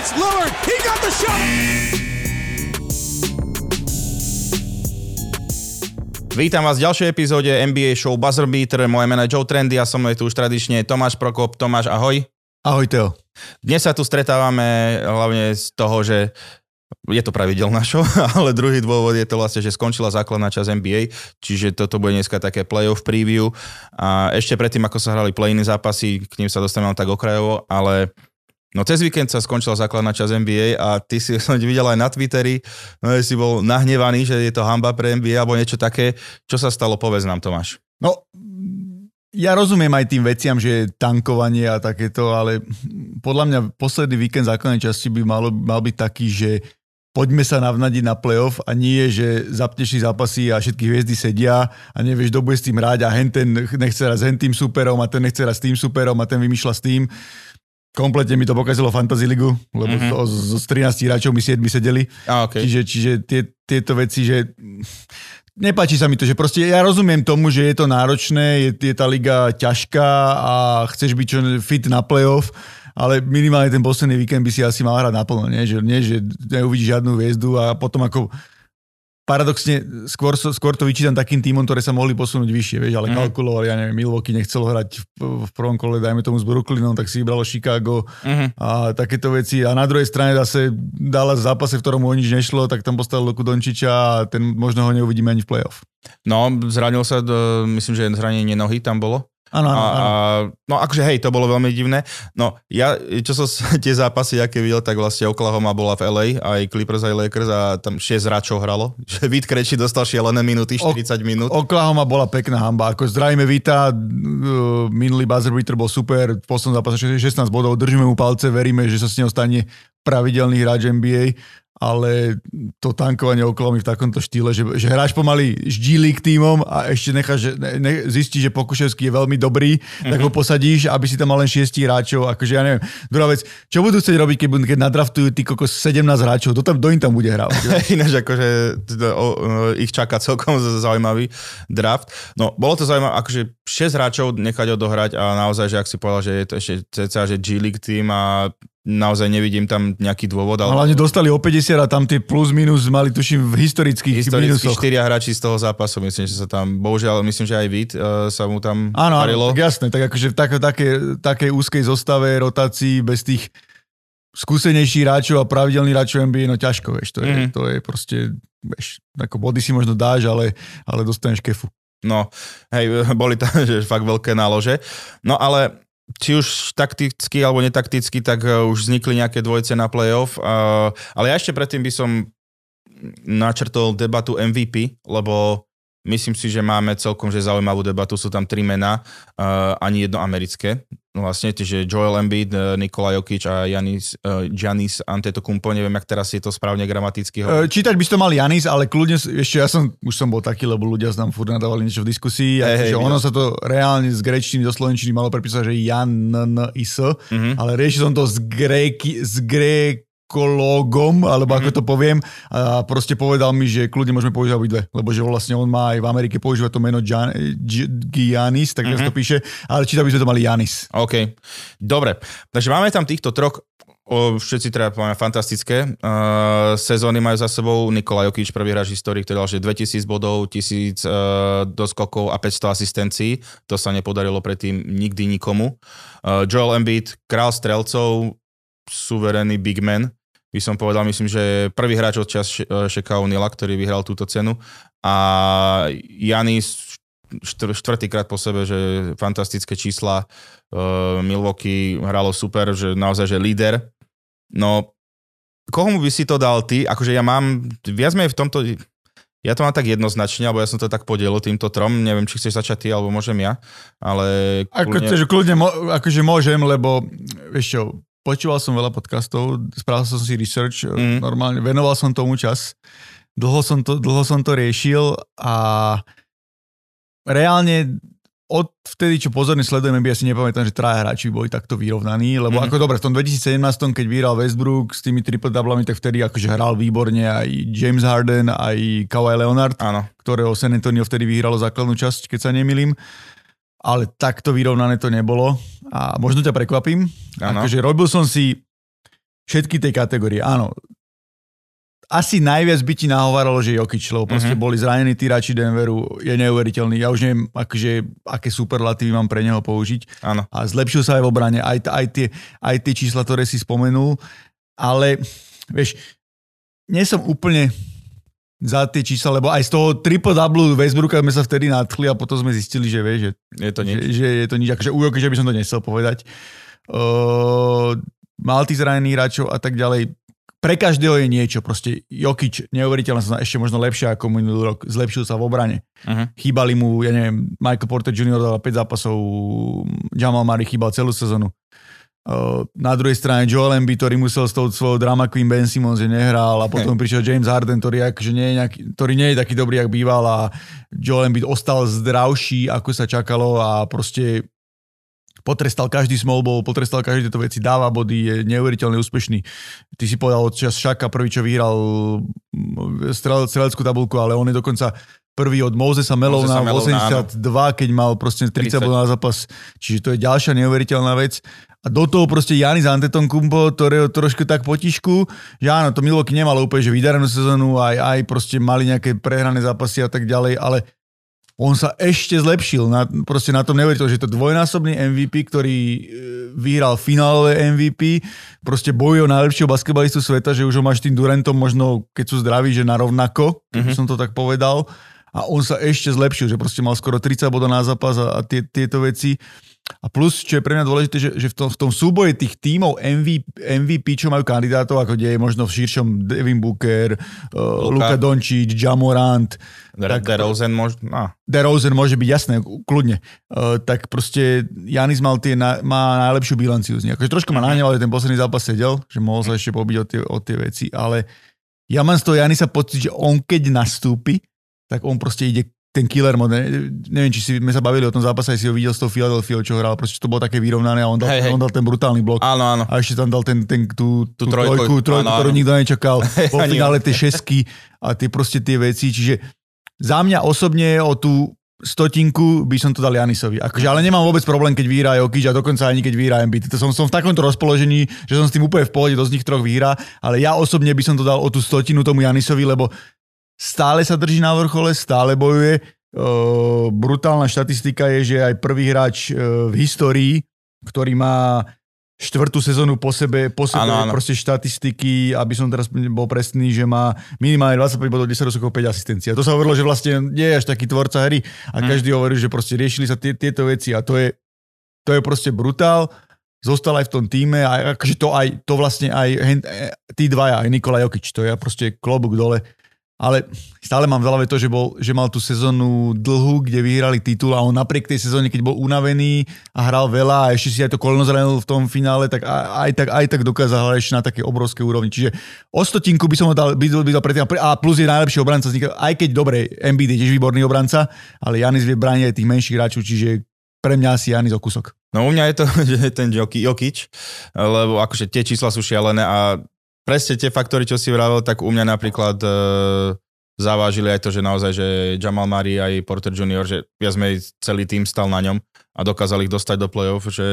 It's Lillard. He got the shot. Vítam vás v ďalšej epizóde NBA show Buzzer Beater. Moje meno je Joe Trendy a som tu už tradične Tomáš Prokop. Tomáš, ahoj. Ahoj Teo. Dnes sa tu stretávame hlavne z toho, že je to pravidelná show, ale druhý dôvod je to vlastne, že skončila základná časť NBA, čiže toto bude dneska také playoff preview a ešte predtým, ako sa hrali play zápasy, k ním sa dostaneme tak okrajovo, ale No cez víkend sa skončila základná časť NBA a ty si som videl aj na Twitteri, no si bol nahnevaný, že je to hamba pre NBA alebo niečo také. Čo sa stalo, povedz nám Tomáš. No, ja rozumiem aj tým veciam, že tankovanie a takéto, ale podľa mňa posledný víkend základnej časti by malo, mal byť taký, že poďme sa navnadiť na playoff a nie, že zapneš zápasy a všetky hviezdy sedia a nevieš, kto bude s tým ráť a hen ten nechce raz hen tým superom a ten nechce raz tým superom a ten vymýšľa s tým. Kompletne mi to pokazilo Fantasy Ligu, lebo mm-hmm. to, z, z 13 hráčov mi 7 sedeli. A, okay. Čiže, čiže tie, tieto veci, že nepáči sa mi to, že proste ja rozumiem tomu, že je to náročné, je, je tá liga ťažká a chceš byť čo fit na playoff, ale minimálne ten posledný víkend by si asi mal hrať naplno, nie? Že, nie, že neuvidíš žiadnu hviezdu a potom ako paradoxne skôr, skôr to vyčítam takým týmom, ktoré sa mohli posunúť vyššie, vieš, ale mm. kalkulovali, ja neviem, Milwaukee nechcelo hrať v, v prvom kole, dajme tomu s Brooklynom, tak si vybralo Chicago mm. a takéto veci. A na druhej strane zase dala v zápase, v ktorom mu nič nešlo, tak tam postavil Luku Dončiča a ten možno ho neuvidíme ani v playoff. No, zranil sa, myslím, že zranenie nohy tam bolo. Áno, áno, áno. no akože hej, to bolo veľmi divné. No ja, čo som tie zápasy, aké videl, tak vlastne Oklahoma bola v LA, aj Clippers, aj Lakers a tam 6 hráčov hralo. Že Vít Kreči dostal šialené minúty, 40 o, minút. Oklahoma bola pekná hamba. Ako zdravíme Vita, minulý buzzer beater bol super, v poslednom zápase 16 bodov, držíme mu palce, veríme, že sa s ním stane pravidelný hráč NBA ale to tankovanie okolo mi v takomto štýle, že, že hráš pomaly ždíli k týmom a ešte necháš, ne, ne, zistí, že Pokuševský je veľmi dobrý, mm-hmm. tak ho mhm. posadíš, aby si tam mal len šiestich hráčov. Akože ja neviem. Druhá vec, čo budú chcieť robiť, keď, keď nadraftujú tí kokos 17 hráčov? To tam, do im tam bude hrať. Ináč akože o, ich čaká celkom zaujímavý draft. No, bolo to zaujímavé, akože 6 hráčov nechať odohrať a naozaj, že ak si povedal, že je to ešte cca, že G League tým a naozaj nevidím tam nejaký dôvod. Ale... Hlavne dostali o 50 a tam tie plus minus mali tuším v historických Historicky štyria hráči z toho zápasu, myslím, že sa tam, bohužiaľ, myslím, že aj Vít uh, sa mu tam Áno, áno, tak jasné, tak akože v tak, také, takej úzkej zostave, rotácii, bez tých skúsenejších hráčov a pravidelných hráčov NBA, no ťažko, vieš, to je, mm-hmm. to je proste, vieš, ako body si možno dáš, ale, ale dostaneš kefu. No, hej, boli tam že fakt veľké nálože. No ale či už takticky alebo netakticky, tak uh, už vznikli nejaké dvojce na playoff. Uh, ale ja ešte predtým by som načrtol debatu MVP, lebo myslím si, že máme celkom že zaujímavú debatu. Sú tam tri mená, uh, ani jedno americké. Vlastne, čiže Joel Embiid, Nikola Jokic a Janis, uh, Giannis Antetokounmpo, neviem, jak teraz je to správne gramaticky. Uh, čítať by si to mal Janis, ale kľudne, ešte ja som, už som bol taký, lebo ľudia nám furt nadávali niečo v diskusii, hey, hey, ono sa to reálne z grečtiny do slovenčiny malo prepísať, že Jan, N, Is, uh-huh. ale riešil som to z gréky, z grék psychológom, alebo ako mhm. to poviem, a proste povedal mi, že kľudne môžeme používať obidve, lebo že vlastne on má aj v Amerike používať to meno Gian, Giannis, tak mm-hmm. to píše, ale či by sme to mali Janis. OK, dobre. Takže máme tam týchto troch o, všetci teda povedať fantastické. Uh, sezóny majú za sebou Nikola Jokic, prvý hráč histórii, ktorý dal, že 2000 bodov, 1000 uh, doskokov a 500 asistencií. To sa nepodarilo predtým nikdy nikomu. Uh, Joel Embiid, král strelcov, suverénny big man, by som povedal, myslím, že prvý hráč od čas Šeka O'Neila, ktorý vyhral túto cenu a Janis štvrtýkrát po sebe, že fantastické čísla, uh, Milwaukee hralo super, že naozaj, že líder. No, komu by si to dal ty? Akože ja mám, viac menej v tomto, ja to mám tak jednoznačne, alebo ja som to tak podielil týmto trom, neviem, či chceš začať ty, alebo môžem ja, ale... Kľudne... Ako, kľudne, akože môžem, lebo vieš čo, počúval som veľa podcastov, spravil som si research, mm. normálne, venoval som tomu čas, dlho som to, dlho som to riešil a reálne od vtedy, čo pozorne sledujem, by ja si nepamätám, že traja hráči boli takto vyrovnaní, lebo mm. ako dobre, v tom 2017, keď vyhral Westbrook s tými triple doublami, tak vtedy akože hral výborne aj James Harden, aj Kawhi Leonard, Áno. ktorého San Antonio vtedy vyhralo základnú časť, keď sa nemilím ale takto vyrovnané to nebolo. A možno ťa prekvapím. Akože robil som si všetky tej kategórie, áno. Asi najviac by ti nahováralo, že Jokic, lebo proste Mhm. boli zranení tí hráči Denveru, je neuveriteľný. Ja už neviem, akože, aké superlatívy mám pre neho použiť. Áno. A zlepšil sa aj v obrane, aj, aj, tie, aj tie čísla, ktoré si spomenul, ale vieš, nie som úplne za tie čísla, lebo aj z toho triple double Westbrooka sme sa vtedy nadchli a potom sme zistili, že vieš, že Je to že, nič. že je to nič, akože u Jokiča by som to nechcel povedať. Uh, mal tých zranených hráčov a tak ďalej. Pre každého je niečo, proste Jokič, neuveriteľne sa ešte možno lepšie ako minulý rok, zlepšil sa v obrane. Uh-huh. Chýbali mu, ja neviem, Michael Porter Jr. dal 5 zápasov, Jamal Murray chýbal celú sezónu. Uh, na druhej strane Joel Embiid, ktorý musel s tou svojou drama queen Ben Simmons, že nehral a potom prišiel James Harden, ktorý, akože nie je nejaký, ktorý nie je taký dobrý, jak býval a Joel Embiid ostal zdravší, ako sa čakalo a proste potrestal každý small ball, potrestal každé tieto veci, dáva body, je neuveriteľne úspešný. Ty si povedal od čas Šaka, prvý, čo vyhral mm, strel, streleckú tabulku, ale on je dokonca prvý od Mosesa Melovna Mosesa v Malone, 82, keď mal proste 30 30. bodov na zápas. Čiže to je ďalšia neuveriteľná vec. A do toho proste Janis Antetokounmpo, ktorého trošku tak potišku, že áno, to Milwaukee nemalo úplne, že vydarenú sezónu, aj, aj proste mali nejaké prehrané zápasy a tak ďalej, ale on sa ešte zlepšil. Na, proste na tom neuveriteľ, že je to dvojnásobný MVP, ktorý e, vyhral finálové MVP, proste bojuje o najlepšieho basketbalistu sveta, že už ho máš tým Durantom možno, keď sú zdraví, že na rovnako, Mhm. som to tak povedal. A on sa ešte zlepšil, že proste mal skoro 30 bodov na zápas a, a tie, tieto veci. A plus, čo je pre mňa dôležité, že, že v, tom, v tom súboji tých tímov MVP, MVP, čo majú kandidátov, ako je možno v širšom Devin Booker, uh, Luka Doncic, Jamorant, Tak, DeRozan možno... No. DeRozan môže byť jasné, kľudne. Uh, tak proste Janis mal tie, na, má najlepšiu bilanciu z nich. Akože trošku ma nahneval, že ten posledný zápas sedel, že mohol sa ešte pobiť o tie, o tie veci, ale ja mám z toho Janisa pocit, že on keď nastúpi, tak on proste ide ten killer mod, ne, neviem, či si, sme sa bavili o tom zápase, aj si ho videl s tou Philadelphia, čo hral, proste to bolo také vyrovnané a on dal, Hej, hej. on dal ten brutálny blok. Áno, áno. A ešte tam dal ten, ten, tú, tú, tú trojku, trojku, trojku áno, ktorú áno. nikto nečakal. Ani finále tie šesky a tie proste tie veci. Čiže za mňa osobne o tú stotinku by som to dal Janisovi. Akože, ale nemám vôbec problém, keď vyhrá Jokic a dokonca ani keď vyhrá Embiid. To som, som v takomto rozpoložení, že som s tým úplne v pohode, do z nich troch vyhrá, ale ja osobne by som to dal o tú stotinu tomu Janisovi, lebo stále sa drží na vrchole, stále bojuje. Uh, brutálna štatistika je, že aj prvý hráč uh, v histórii, ktorý má štvrtú sezónu po sebe, po sebe Áno, áno. proste štatistiky, aby som teraz bol presný, že má minimálne 25 bodov, 10 rozsokov, 5 asistencií. A to sa hovorilo, že vlastne nie je až taký tvorca hry a Hm. každý hovorí, že proste riešili sa tie, tieto veci a to je, to je proste brutál. Zostal aj v tom týme a akože to aj, to vlastne aj hen- e, tí dvaja, aj Nikola Jokic, to je proste klobúk dole. Ale stále mám v hlave to, že, bol, že mal tú sezónu dlhú, kde vyhrali titul a on napriek tej sezóne, keď bol unavený a hral veľa a ešte si aj to koleno zranil v tom finále, tak aj tak, aj tak dokázal hrať ešte na také obrovské úrovni. Čiže o stotinku by som ho dal, by, by dal predtým a plus je najlepší obranca, aj keď dobre, Embiid je tiež výborný obranca, ale Janis vie brániť aj tých menších hráčov, čiže pre mňa asi Janis o kusok. No u mňa je to, že ten Joki, Jokic, lebo akože tie čísla sú šialené a presne tie faktory, čo si vravel, tak u mňa napríklad e, zavážili aj to, že naozaj, že Jamal Murray aj Porter Junior, že viac menej celý tým stal na ňom a dokázali ich dostať do play-off, že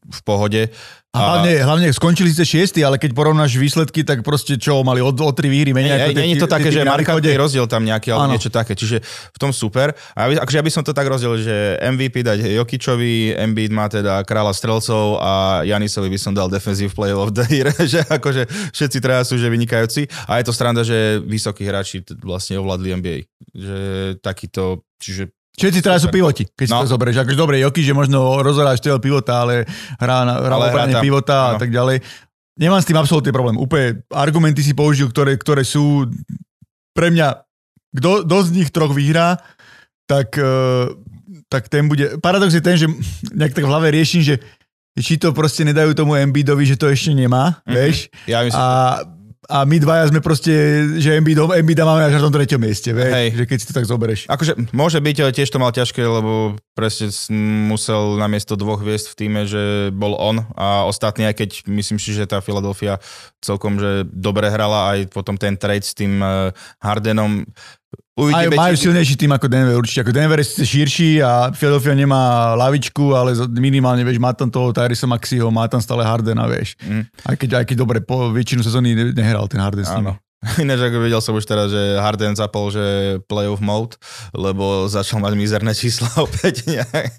v pohode. A hlavne, hlavne skončili ste šiesti, ale keď porovnáš výsledky, tak proste čo, mali o, o tri výhry menej. Nie, ako nie je to také, že markantný rozdiel tam nejaký, Áno. niečo také. Čiže v tom super. A ja akože ja by som to tak rozdielil, že MVP dať Jokičovi, Embiid má teda kráľa strelcov a Janisovi by som dal defensive player of the year, že akože všetci traja sú že vynikajúci. A je to stranda, že vysokí hráči vlastne ovládli NBA. Že takýto, čiže Všetci teraz sú pivoti, keď si No. to zoberieš. Akože dobre, Jokic, že možno rozhoráš štýl pivota, ale hrá na hrá Ale hrá tam. pivota a Áno. tak ďalej. Nemám s tým absolútny problém. Úplne argumenty si použil, ktoré, ktoré sú pre mňa, kto, kto z nich troch vyhrá, tak, eh, tak ten bude... Paradox je ten, že nejak tak v hlave riešim, že či to proste nedajú tomu Embiidovi, že to ešte nemá, Mhm. vieš? ja myslím, A, a my dvaja sme proste, že Embiid, Embiida máme až na tom treťom mieste, vieš? Hej. Že keď si to tak zoberieš. Akože môže byť, ale tiež to mal ťažké, lebo presne musel namiesto dvoch hviezd v týme, že bol on a ostatní, aj keď myslím si, že tá Philadelphia celkom že dobre hrala, aj potom ten trade s tým eh, Hardenom, Uvidíme, majú, či... silnejší tým ako Denver určite. Ako Denver je síce širší a Philadelphia nemá lavičku, ale minimálne, vieš, má tam toho Tyrisa Maxiho, má tam stále Hardena, vieš. Mm. Aj, keď, aj keď dobre, po väčšinu sezóny nehral ten Harden s nimi. Ináč ako videl som už teraz, že Harden zapol, že playoff mode, lebo začal mať mizerné čísla opäť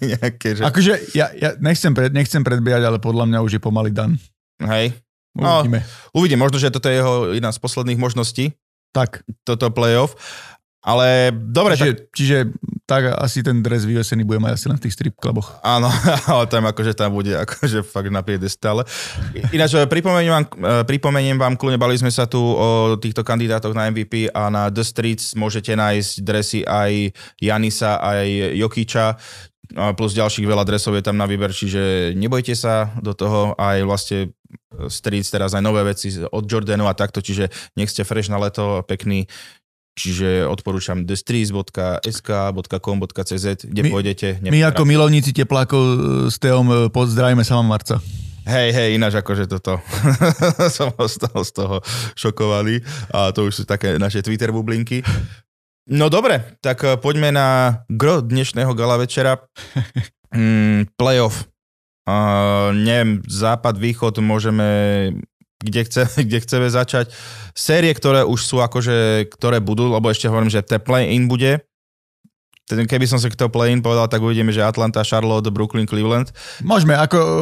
nejaké. Že... Akože ja, ja nechcem, pred, nechcem predbiehať, ale podľa mňa už je pomaly dan. Hej. No, uvidíme. Uvidím, možno, že toto je jeho jedna z posledných možností. Tak. Toto playoff. Ale dobre. Čiže, tak... čiže tak asi ten dres vyvesený bude mať asi len v tých strip kluboch. Áno, ale tam akože tam bude akože fakt na piedestále. Ináč eh, pripomeniem vám, eh, pripomeniem vám, kľudne bali sme sa tu o týchto kandidátoch na MVP a na The Streets môžete nájsť dresy aj Janisa, aj Jokiča, plus ďalších veľa dresov je tam na výber, čiže nebojte sa do toho aj vlastne Streets, teraz aj nové veci od Jordanu a takto, čiže nech ste fresh na leto, pekný, Čiže odporúčam destrees.sk.com.cz, kde my, pôjdete. My ako milovníci teplákov s Teom pozdravíme sama Marca. Hej, hej, ináč akože toto som z toho, z toho šokovaný a to už sú také naše Twitter bublinky. No dobre, tak eh, poďme na gro dnešného gala večera. Mm, playoff. Uh, neviem, západ, východ, môžeme kde, chce, kde chceme začať. Série, ktoré už sú akože, ktoré budú, lebo ešte hovorím, že ten play-in bude, keby som sa k toho play-in povedal, tak uvidíme, že Atlanta, Charlotte, Brooklyn, Cleveland. Môžeme, ako uh,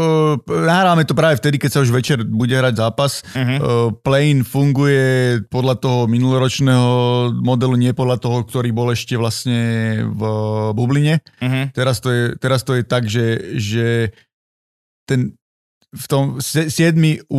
nahráme to práve vtedy, keď sa už večer bude hrať zápas. Uh-huh. Uh, play-in funguje podľa toho minuloročného modelu, nie podľa toho, ktorý bol ešte vlastne v bubline. Uh-huh. Teraz, to je, teraz to je tak, že, že ten v tom 7. 8.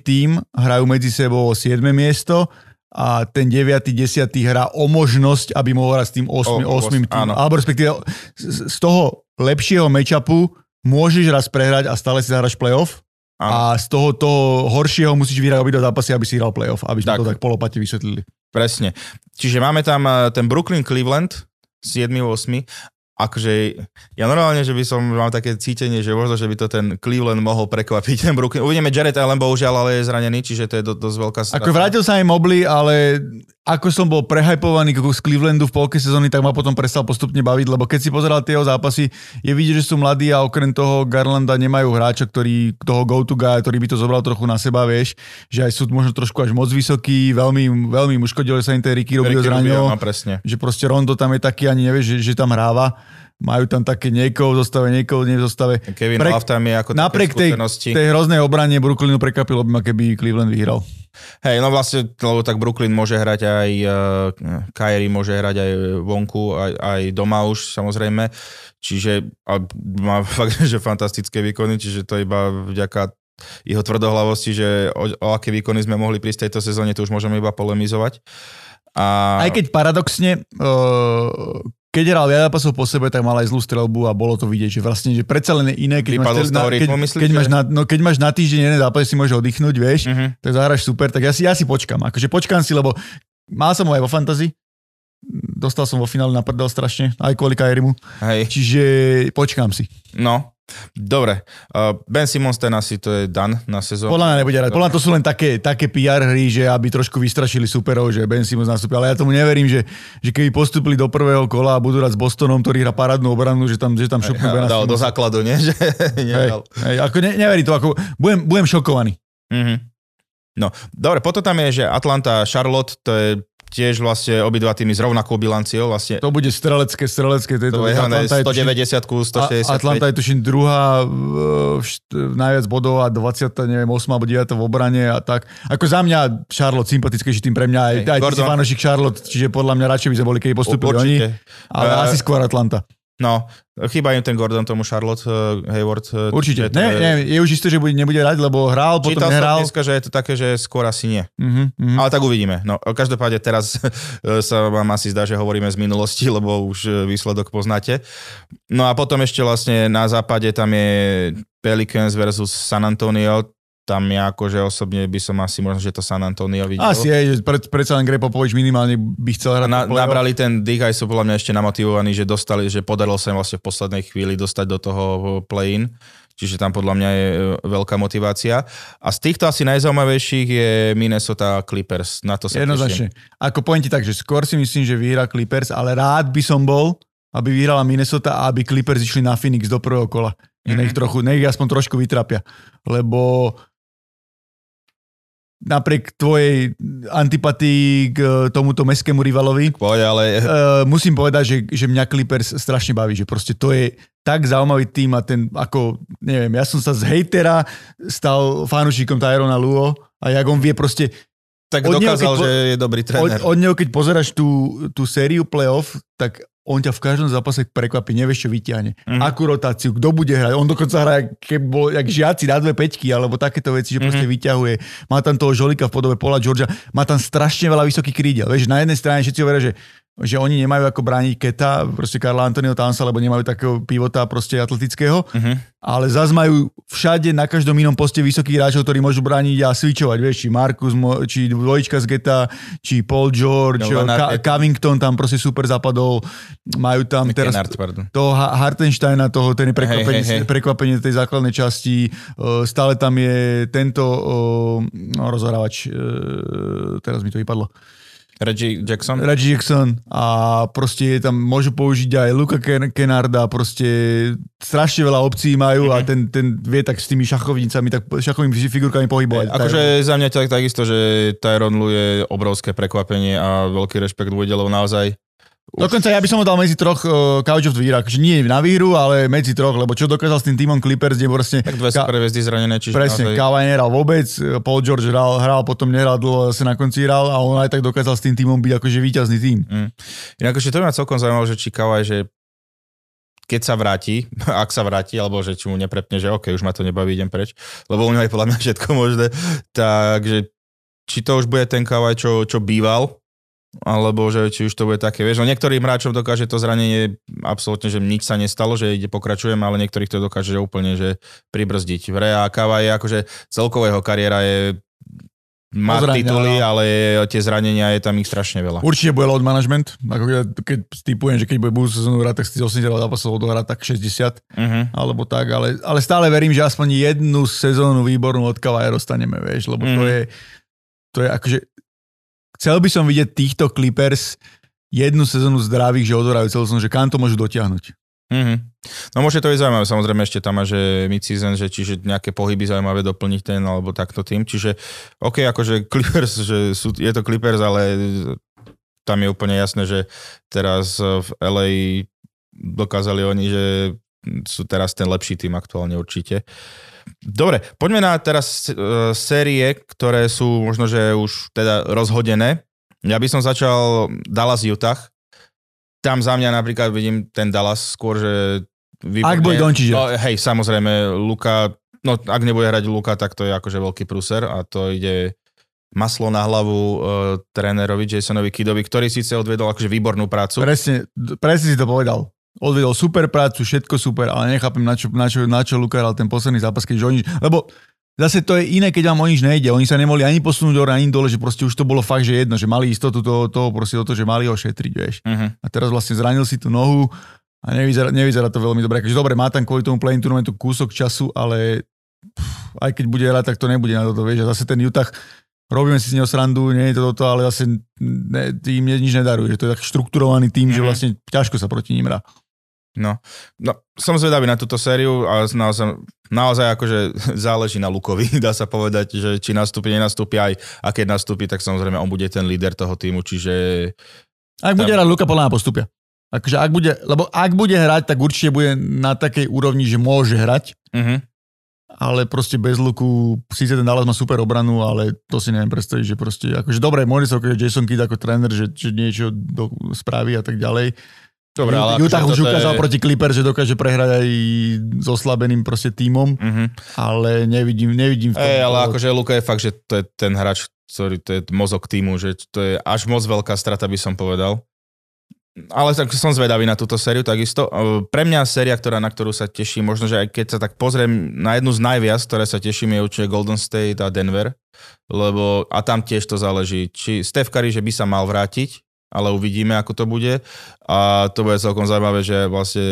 tým hrajú medzi sebou o 7. miesto a ten 9. 10. hrá o možnosť, aby mohol hrať s tým 8. O, 8. tým. Alebo respektíve z, toho lepšieho matchupu môžeš raz prehrať a stále si zahraš playoff. Áno. A z toho, toho horšieho musíš vyhrať obidva zápasy, aby si hral playoff, aby sme tak. to tak polopate vysvetlili. Presne. Čiže máme tam eh, ten Brooklyn Cleveland 7. 8 akože ja normálne, že by som mal také cítenie, že možno, že by to ten Cleveland mohol prekvapiť ten Brooklyn. Uvidíme Jared Allen bohužiaľ, ale je zranený, čiže to je do, dosť veľká strata. Ako vrátil sa aj Mobley, ale ako som bol prehypovaný z Clevelandu v polke sezóny, tak ma potom prestal postupne baviť, lebo keď si pozeral tie jeho zápasy, je vidieť, že sú mladí a okrem toho Garlanda nemajú hráča, ktorý toho go-to guy, ktorý by to zobral trochu na seba, vieš, že aj sú možno trošku až moc vysoký, veľmi, veľmi mu škodil sa im ten Ricky Rubio zranil, no, že proste Rondo tam je taký, ani nevieš, že, že tam hráva majú tam také niekoho v zostave, niekoho nie v zostave. Kevin Pre, Love tam je ako Napriek tej, tej hroznej obrane Brooklynu prekvapilo by ma, keby Cleveland vyhral. Hej, no vlastne, lebo tak Brooklyn môže hrať aj, uh, Kyrie môže hrať aj vonku, aj, aj doma už samozrejme, čiže a má fakt, že fantastické výkony, čiže to iba vďaka jeho tvrdohlavosti, že o, o aké výkony sme mohli prísť tejto sezóne, to už môžeme iba polemizovať. A... Aj keď paradoxne, uh, keď hral viac zápasov po sebe, tak mal aj zlú strelbu a bolo to vidieť, že vlastne, že predsa len iné, keď, máš, na, keď, myslíš, keď, máš na, no, keď máš na týždeň jeden zápas, si môžeš oddychnúť, vieš, uh-huh. tak zahraš super, tak ja si, ja si počkam. Akože počkam si, lebo mal som ho aj vo fantasy, dostal som vo finále na prdel strašne, aj kvôli Kairimu. Hej. Čiže počkám si. No, Dobre, uh, Ben Simons ten asi to je dan na sezónu. Podľa mňa nebude rád. Podľa mňa to sú len také, také PR hry, že aby trošku vystrašili superov, že Ben Simons nastúpi. Ale ja tomu neverím, že, že keby postupili do prvého kola a budú hrať s Bostonom, ktorý hrá parádnu obranu, že tam, že tam šupnú ja, dal do základu, nie? Že hej, hej, ako ne, neverí to, ako budem, budem šokovaný. Mm-hmm. No, dobre, potom tam je, že Atlanta, Charlotte, to je tiež vlastne obidva týmy s rovnakou bilanciou. Vlastne. To bude strelecké, strelecké. To, je Atlanta 190 160. Atlanta je tuším druhá najviac bodov a 20, neviem, 8 alebo 9 v obrane a tak. Ako za mňa Charlotte sympatickejší tým pre mňa, aj, aj ty si Charlotte, čiže podľa mňa radšej by sme boli, keď postupili oni, ale uh, asi skôr Atlanta. No, chýba im ten Gordon tomu Charlotte uh, Hayward. Uh, Určite. Ne, je... ne, je už isté, že bude, nebude rať, lebo hral, potom Čítal nehral. Čítal že je to také, že skôr asi nie. Uh-huh, uh-huh. Ale tak uvidíme. No, každopádne teraz sa vám asi zdá, že hovoríme z minulosti, lebo už výsledok poznáte. No a potom ešte vlastne na západe tam je Pelicans versus San Antonio tam ja akože osobne by som asi možno, že to San Antonio videl. Asi aj, že pred, predsa len Greg Popovič minimálne by chcel hrať. Na, nabrali ten dých aj sú podľa mňa ešte namotivovaní, že dostali, že podarilo sa im vlastne v poslednej chvíli dostať do toho play-in. čiže tam podľa mňa je e, veľká motivácia. A z týchto asi najzaujímavejších je Minnesota Clippers, na to sa Jednoznačne. Ako poviem ti tak, že skôr si myslím, že vyhrá Clippers, ale rád by som bol, aby vyhrala Minnesota a aby Clippers išli na Phoenix do prvého kola. Mm-hmm. Nech, trochu, nech aspoň trošku vytrapia. Lebo napriek tvojej antipatii k tomuto mestskému rivalovi, Poď, ale... uh, musím povedať, že, že mňa Clippers strašne baví, že proste to je tak zaujímavý tým a ten, ako, neviem, ja som sa z hejtera stal fanúšikom Tyrona Luo a jak on vie proste tak od neho, dokázal, keď po- že je dobrý od, tréner. od neho, keď pozeráš tú, tú sériu playoff, tak on ťa v každom zápase prekvapí, nevieš, čo vyťahne. Mhm. Mm-hmm. Akú rotáciu, kto bude hrať. On dokonca hrá, keď bol, jak žiaci na dve peťky, alebo takéto veci, že proste Mhm. vyťahuje. Má tam toho žolika v podobe Paula Georgia, má tam strašne veľa vysokých krídel. Vieš, na jednej strane všetci hovoria, že že oni nemajú ako brániť Keta, proste Karla Antonio Townsa, lebo nemajú takého pivota proste atletického, Mhm. ale zase majú všade na každom inom poste vysokých hráčov, ktorí môžu brániť a switchovať, vieš, či Markus, či dvojička z Geta, či Paul George, No, Ka-. Covington tam proste super zapadol, majú tam teraz Kennard, toho Ha- Hartensteina, toho, ten je prekvapenie, Hej, hej, hej. prekvapenie tej základnej časti, uh, stále tam je tento no, rozhrávač, uh, teraz mi to vypadlo, Reggie Jackson? Reggie Jackson a proste tam, môžu použiť aj Luka Ken- Kennarda, proste strašne veľa obcí majú a ten, ten vie tak s tými šachovnicami, tak šachovými figurkami pohybovať. Akože za mňa tak, takisto, že Tyron Lu je obrovské prekvapenie a veľký rešpekt udelov naozaj. Dokonca ja by som ho dal medzi troch uh, Couch of the Year, akože nie na výhru, ale medzi troch, lebo čo dokázal s tým týmom Clippers, kde proste... Tak dve Ka- hviezdy zranené, čiže Presne, naozaj... Kawhi nehral vôbec, Paul George hral, hral, potom nehral dlho, zase na konci hral a on aj tak dokázal s tým týmom byť akože víťazný tým. Mm. Inak ešte to mňa celkom zaujímalo, že či Kawhi, že keď sa vráti, ak sa vráti, alebo že či mu neprepne, že OK, už ma to nebaví, idem preč, lebo u neho je podľa mňa všetko možné, takže či to už bude ten Kawhi, čo, čo býval, alebo že či už to bude také, vieš, no niektorým hráčom dokáže to zranenie absolútne, že nič sa nestalo, že ide pokračujem, ale niektorých to dokáže že úplne, že pribrzdiť. V Rea Kawhi je akože celková jeho kariéra je má Pozrania, tituly, ale tie zranenia je tam ich strašne veľa. Určite bude load management, ako keď, keď typujem, že keď bude budúcu sezónu hrať, tak z tých 80 zápasov odohrá tak 60, Uh-huh. alebo tak, ale, ale stále verím, že aspoň jednu sezónu výbornú od Kavaja dostaneme, vieš, lebo to Mhm. je, to je akože, chcel by som vidieť týchto Clippers jednu sezónu zdravých, že odohrajú celú sezónu, že kam to môžu dotiahnuť. Mm-hmm. No môže to byť zaujímavé, samozrejme ešte tam má, že mid-season, že čiže nejaké pohyby zaujímavé doplniť ten alebo takto tým, čiže OK, akože Clippers, že sú, je to Clippers, ale tam je úplne jasné, že teraz v LA dokázali oni, že sú teraz ten lepší tým aktuálne určite. Dobre, poďme na teraz uh, série, ktoré sú možno, že už teda rozhodené. Ja by som začal Dallas Utah. Tam za mňa napríklad vidím ten Dallas skôr, že... Ak bude Dončić No, hej, samozrejme, Luka, no ak nebude hrať Luka, tak to je akože veľký pruser a to ide maslo na hlavu uh, trénerovi Jasonovi Kidovi, ktorý síce odvedol akože výbornú prácu. Presne, presne si to povedal. Odvedol super prácu, všetko super, ale nechápem, na čo, na čo, na čo Luka hral ten posledný zápas, keď oni... Lebo zase to je iné, keď vám o nič nejde. Oni sa nemohli ani posunúť hore, ani dole, že proste už to bolo fakt, že jedno, že mali istotu toho, toho proste o to, že mali ho šetriť, vieš. Uh-huh. A teraz vlastne zranil si tú nohu a nevyzerá, nevyzerá to veľmi dobre. Takže dobre, má tam kvôli tomu play tournamentu kúsok času, ale pff, aj keď bude hrať, tak to nebude na toto, vieš. A zase ten Utah, robíme si z neho srandu, nie je to toto, ale zase ne, tým nič nedaruje. Že to je tak štrukturovaný tým, mm-hmm. že Mhm. vlastne ťažko sa proti ním hrá. No, no, som zvedavý na túto sériu a naozaj, naozaj akože záleží na Lukovi, dá sa povedať, že či nastúpi, nenastúpi aj a keď nastúpi, tak samozrejme on bude ten líder toho týmu, čiže Ak bude Tam- hrať Luka, podľa mňa postupia. Akože ak bude, lebo ak bude hrať, tak určite bude na takej úrovni, že môže hrať, uh-huh. Ale proste bez luku, síce ten Dallas má super obranu, ale to si neviem predstaviť, že proste, akože dobre, môže sa okoliť Jason Kidd ako tréner, že, že niečo do, spraví a tak ďalej. Dobre, ale Utah akože už ukázal je- proti Clippers, že dokáže prehrať aj s oslabeným proste tímom, uh-huh. ale nevidím, nevidím v tom. Ej, ale akože Luka je fakt, že to je ten hráč, ktorý to je mozog týmu, že to je až moc veľká strata, by som povedal. Ale tak som zvedavý na túto sériu takisto. E, Pre mňa séria, ktorá, na ktorú sa teším, možno, že aj keď sa tak pozriem na jednu z najviac, ktoré sa teším, je určite Golden State a Denver, lebo a tam tiež to záleží, či Steph Curry, že by sa mal vrátiť, ale uvidíme, ako to bude. A to bude celkom zaujímavé, že vlastne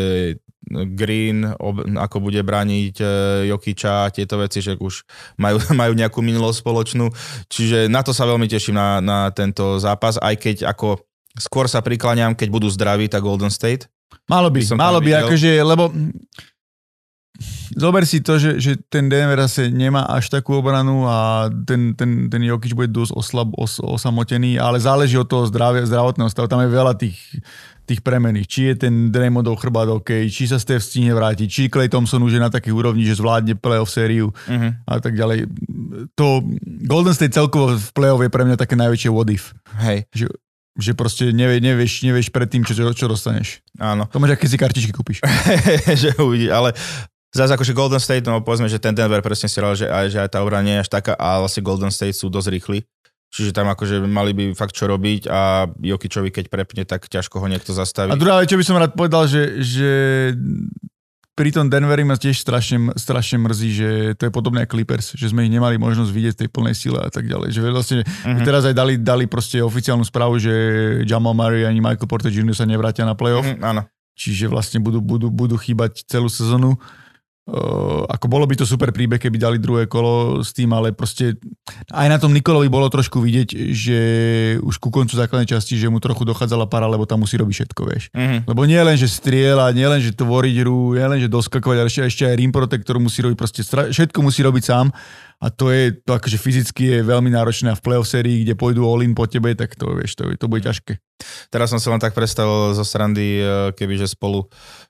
Green, ob, ako bude brániť e, Jokiča a tieto veci, že už majú, majú nejakú minulosť spoločnú. Čiže na to sa veľmi teším na, na tento zápas, aj keď ako skôr sa prikláňam, keď budú zdraví, tak Golden State. Malo by, By malo by, videl. akože, lebo zober si to, že, že ten Denver asi nemá až takú obranu a ten, ten, ten Jokic bude dosť oslab, os, osamotený, ale záleží od toho zdravia, zdravotného stavu. Tam je veľa tých, tých premených. Či je ten Draymondov chrbát OK, či sa Steph stihne vrátiť, či Clay Thompson už je na takých úrovni, že zvládne playoff sériu Uh-huh. a tak ďalej. To Golden State celkovo v playoff je pre mňa také najväčšie what if. Hej, Že, že proste nevie, nevieš, nevieš predtým, čo, čo, čo dostaneš. áno. To máš, aké si kartičky kúpiš. že uvidí, ale zase akože Golden State, no povedzme, že ten Denver presne si že, aj, že aj tá obrana nie je až taká, a vlastne Golden State sú dosť rýchli. Čiže tam akože mali by fakt čo robiť a Jokičovi keď prepne, tak ťažko ho niekto zastaví. A druhá vec, čo by som rád povedal, že, že pri tom Denveri ma tiež strašne, strašne mrzí, že to je podobné ako Clippers, že sme ich nemali možnosť vidieť v tej plnej sile a tak ďalej. Že vlastne Mhm. teraz aj dali, dali proste oficiálnu správu, že Jamal Murray ani Michael Porter Jr. sa nevrátia na playoff, Mhm, áno. čiže vlastne budú, budú, budú chýbať celú sezónu. Uh, ako bolo by to super príbeh, keby dali druhé kolo s tým, ale proste aj na tom Nikolovi bolo trošku vidieť, že už ku koncu základnej časti, že mu trochu dochádzala para, lebo tam musí robiť všetko, vieš. Mhm. Lebo nie len, že strieľa, nie len, že tvoriť hru, nie len, že doskakovať, ale ešte, ešte aj rim protector musí robiť, proste stra- všetko musí robiť sám. A to je, to akože fyzicky je veľmi náročné a v playoff sérii, kde pôjdu all in po tebe, tak to, vieš, to, to bude ťažké. Teraz som sa len tak predstavil zo srandy, eh, keby že spolu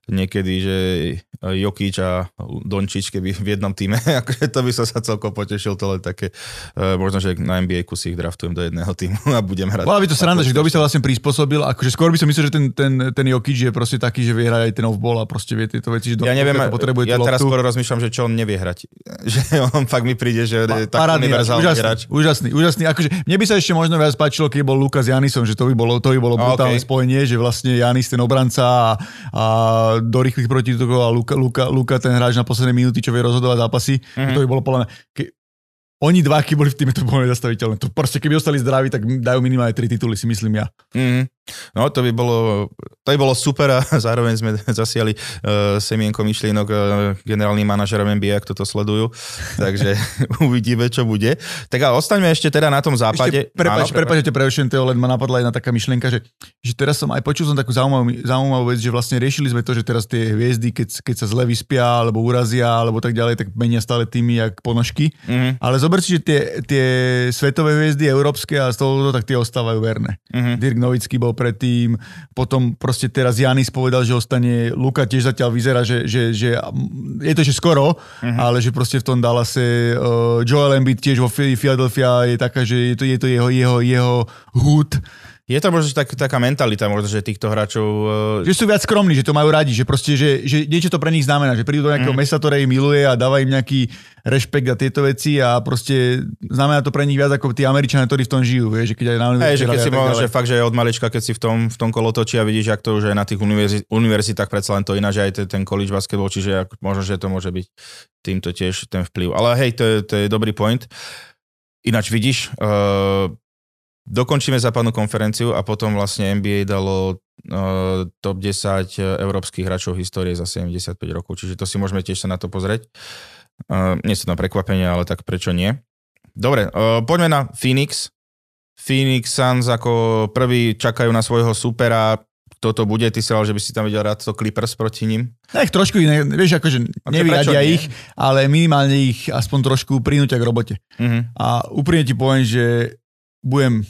niekedy, že eh, Jokič a Dončič, keby v jednom týme, akože to by som sa celkom potešil, to len také, eh, možno, že na NBA si ich draftujem do jedného týmu a budem hrať. Bola by to sranda, že kto by sa vlastne prispôsobil, akože skôr by som myslel, že ten, ten, ten Jokic je proste taký, že vie hrať aj ten off-ball a proste vie tieto veci, že Ja neviem, potrebuje ja teraz skoro rozmýšľam, že čo on nevie hrať. Že on fakt mi príde, že je tak Parádny hráč, univerzálny úžasný, úžasný, úžasný. Akože, mne by sa ešte možno viac páčilo, keď bol Luka s Janisom, že to by bolo, to by bolo A, brutálne okej. spojenie, že vlastne Janis ten obranca a, a do rýchlych protitokov a Luka, Luka, Luka ten hráč na posledné minúty, čo vie rozhodovať zápasy. Mhm. To by bolo podľa mňa... Ke, oni dva, keď boli v týme, to bolo nezastaviteľné. To proste, keby ostali zdraví, tak dajú minimálne tri tituly, si myslím ja. Mhm. No to by bolo, to by bolo super a zároveň sme zasiali uh, semienko myšlienok uh, generálnym manažerom NBA, ak toto sledujú. Takže uvidíme, čo bude. Tak a ostaňme ešte teda na tom západe. Ešte, prepač, Áno, prerušujem, Teo, len ma napadla jedna taká myšlienka, že, že teraz som aj počul som takú zaujímavú, zaujímavú vec, že vlastne riešili sme to, že teraz tie hviezdy, keď, keď sa zle vyspia, alebo urazia, alebo tak ďalej, tak menia stále týmy jak ponožky. Mhm, Ale zober si, že tie, tie svetové hviezdy, európske a z toho, tak tie ostávajú verné. mhm. Dirk Nowický bol predtým, potom proste teraz Janis povedal, že ostane, Luka tiež zatiaľ vyzerá, že, že, že je to ešte skoro, Mhm. ale že proste v tom Dallase uh, Joel Embiid tiež vo Phil- Philadelphia je taká, že je to, je to jeho, jeho, jeho hud, Je to možno že tak, taká mentalita možno, že týchto hráčov... Uh, že sú viac skromní, že to majú radi, že proste, že, že niečo to pre nich znamená, že prídu do nejakého mm. mesta, ktoré ich miluje a dáva im nejaký rešpekt a tieto veci a proste znamená to pre nich viac ako tí Američania, ktorí v tom žijú, vieš, že keď aj na Hej, že keď si ďalej. že fakt, že od malička, keď si v tom, v tom kolotočí a vidíš, jak to už aj na tých univerzi- univerzitách predsa len to ináč aj ten, ten college basketball, čiže ak, možno, že to môže byť týmto tiež ten vplyv. Ale hej, to je, to je dobrý point. Ináč vidíš, uh, dokončíme západnú konferenciu a potom vlastne NBA dalo uh, top 10 európskych hráčov histórie za 75 rokov, čiže to si môžeme tiež sa na to pozrieť. Uh, nie sú tam prekvapenia, ale tak prečo nie? Dobre, uh, poďme na Phoenix. Phoenix Suns ako prvý čakajú na svojho supera. Toto bude, ty si že by si tam videl rád to Clippers proti ním. Tak trošku iné, vieš, akože nevyradia nie? ich, ale minimálne ich aspoň trošku prinúťa k robote. Uh-huh. A úprimne ti poviem, že budem,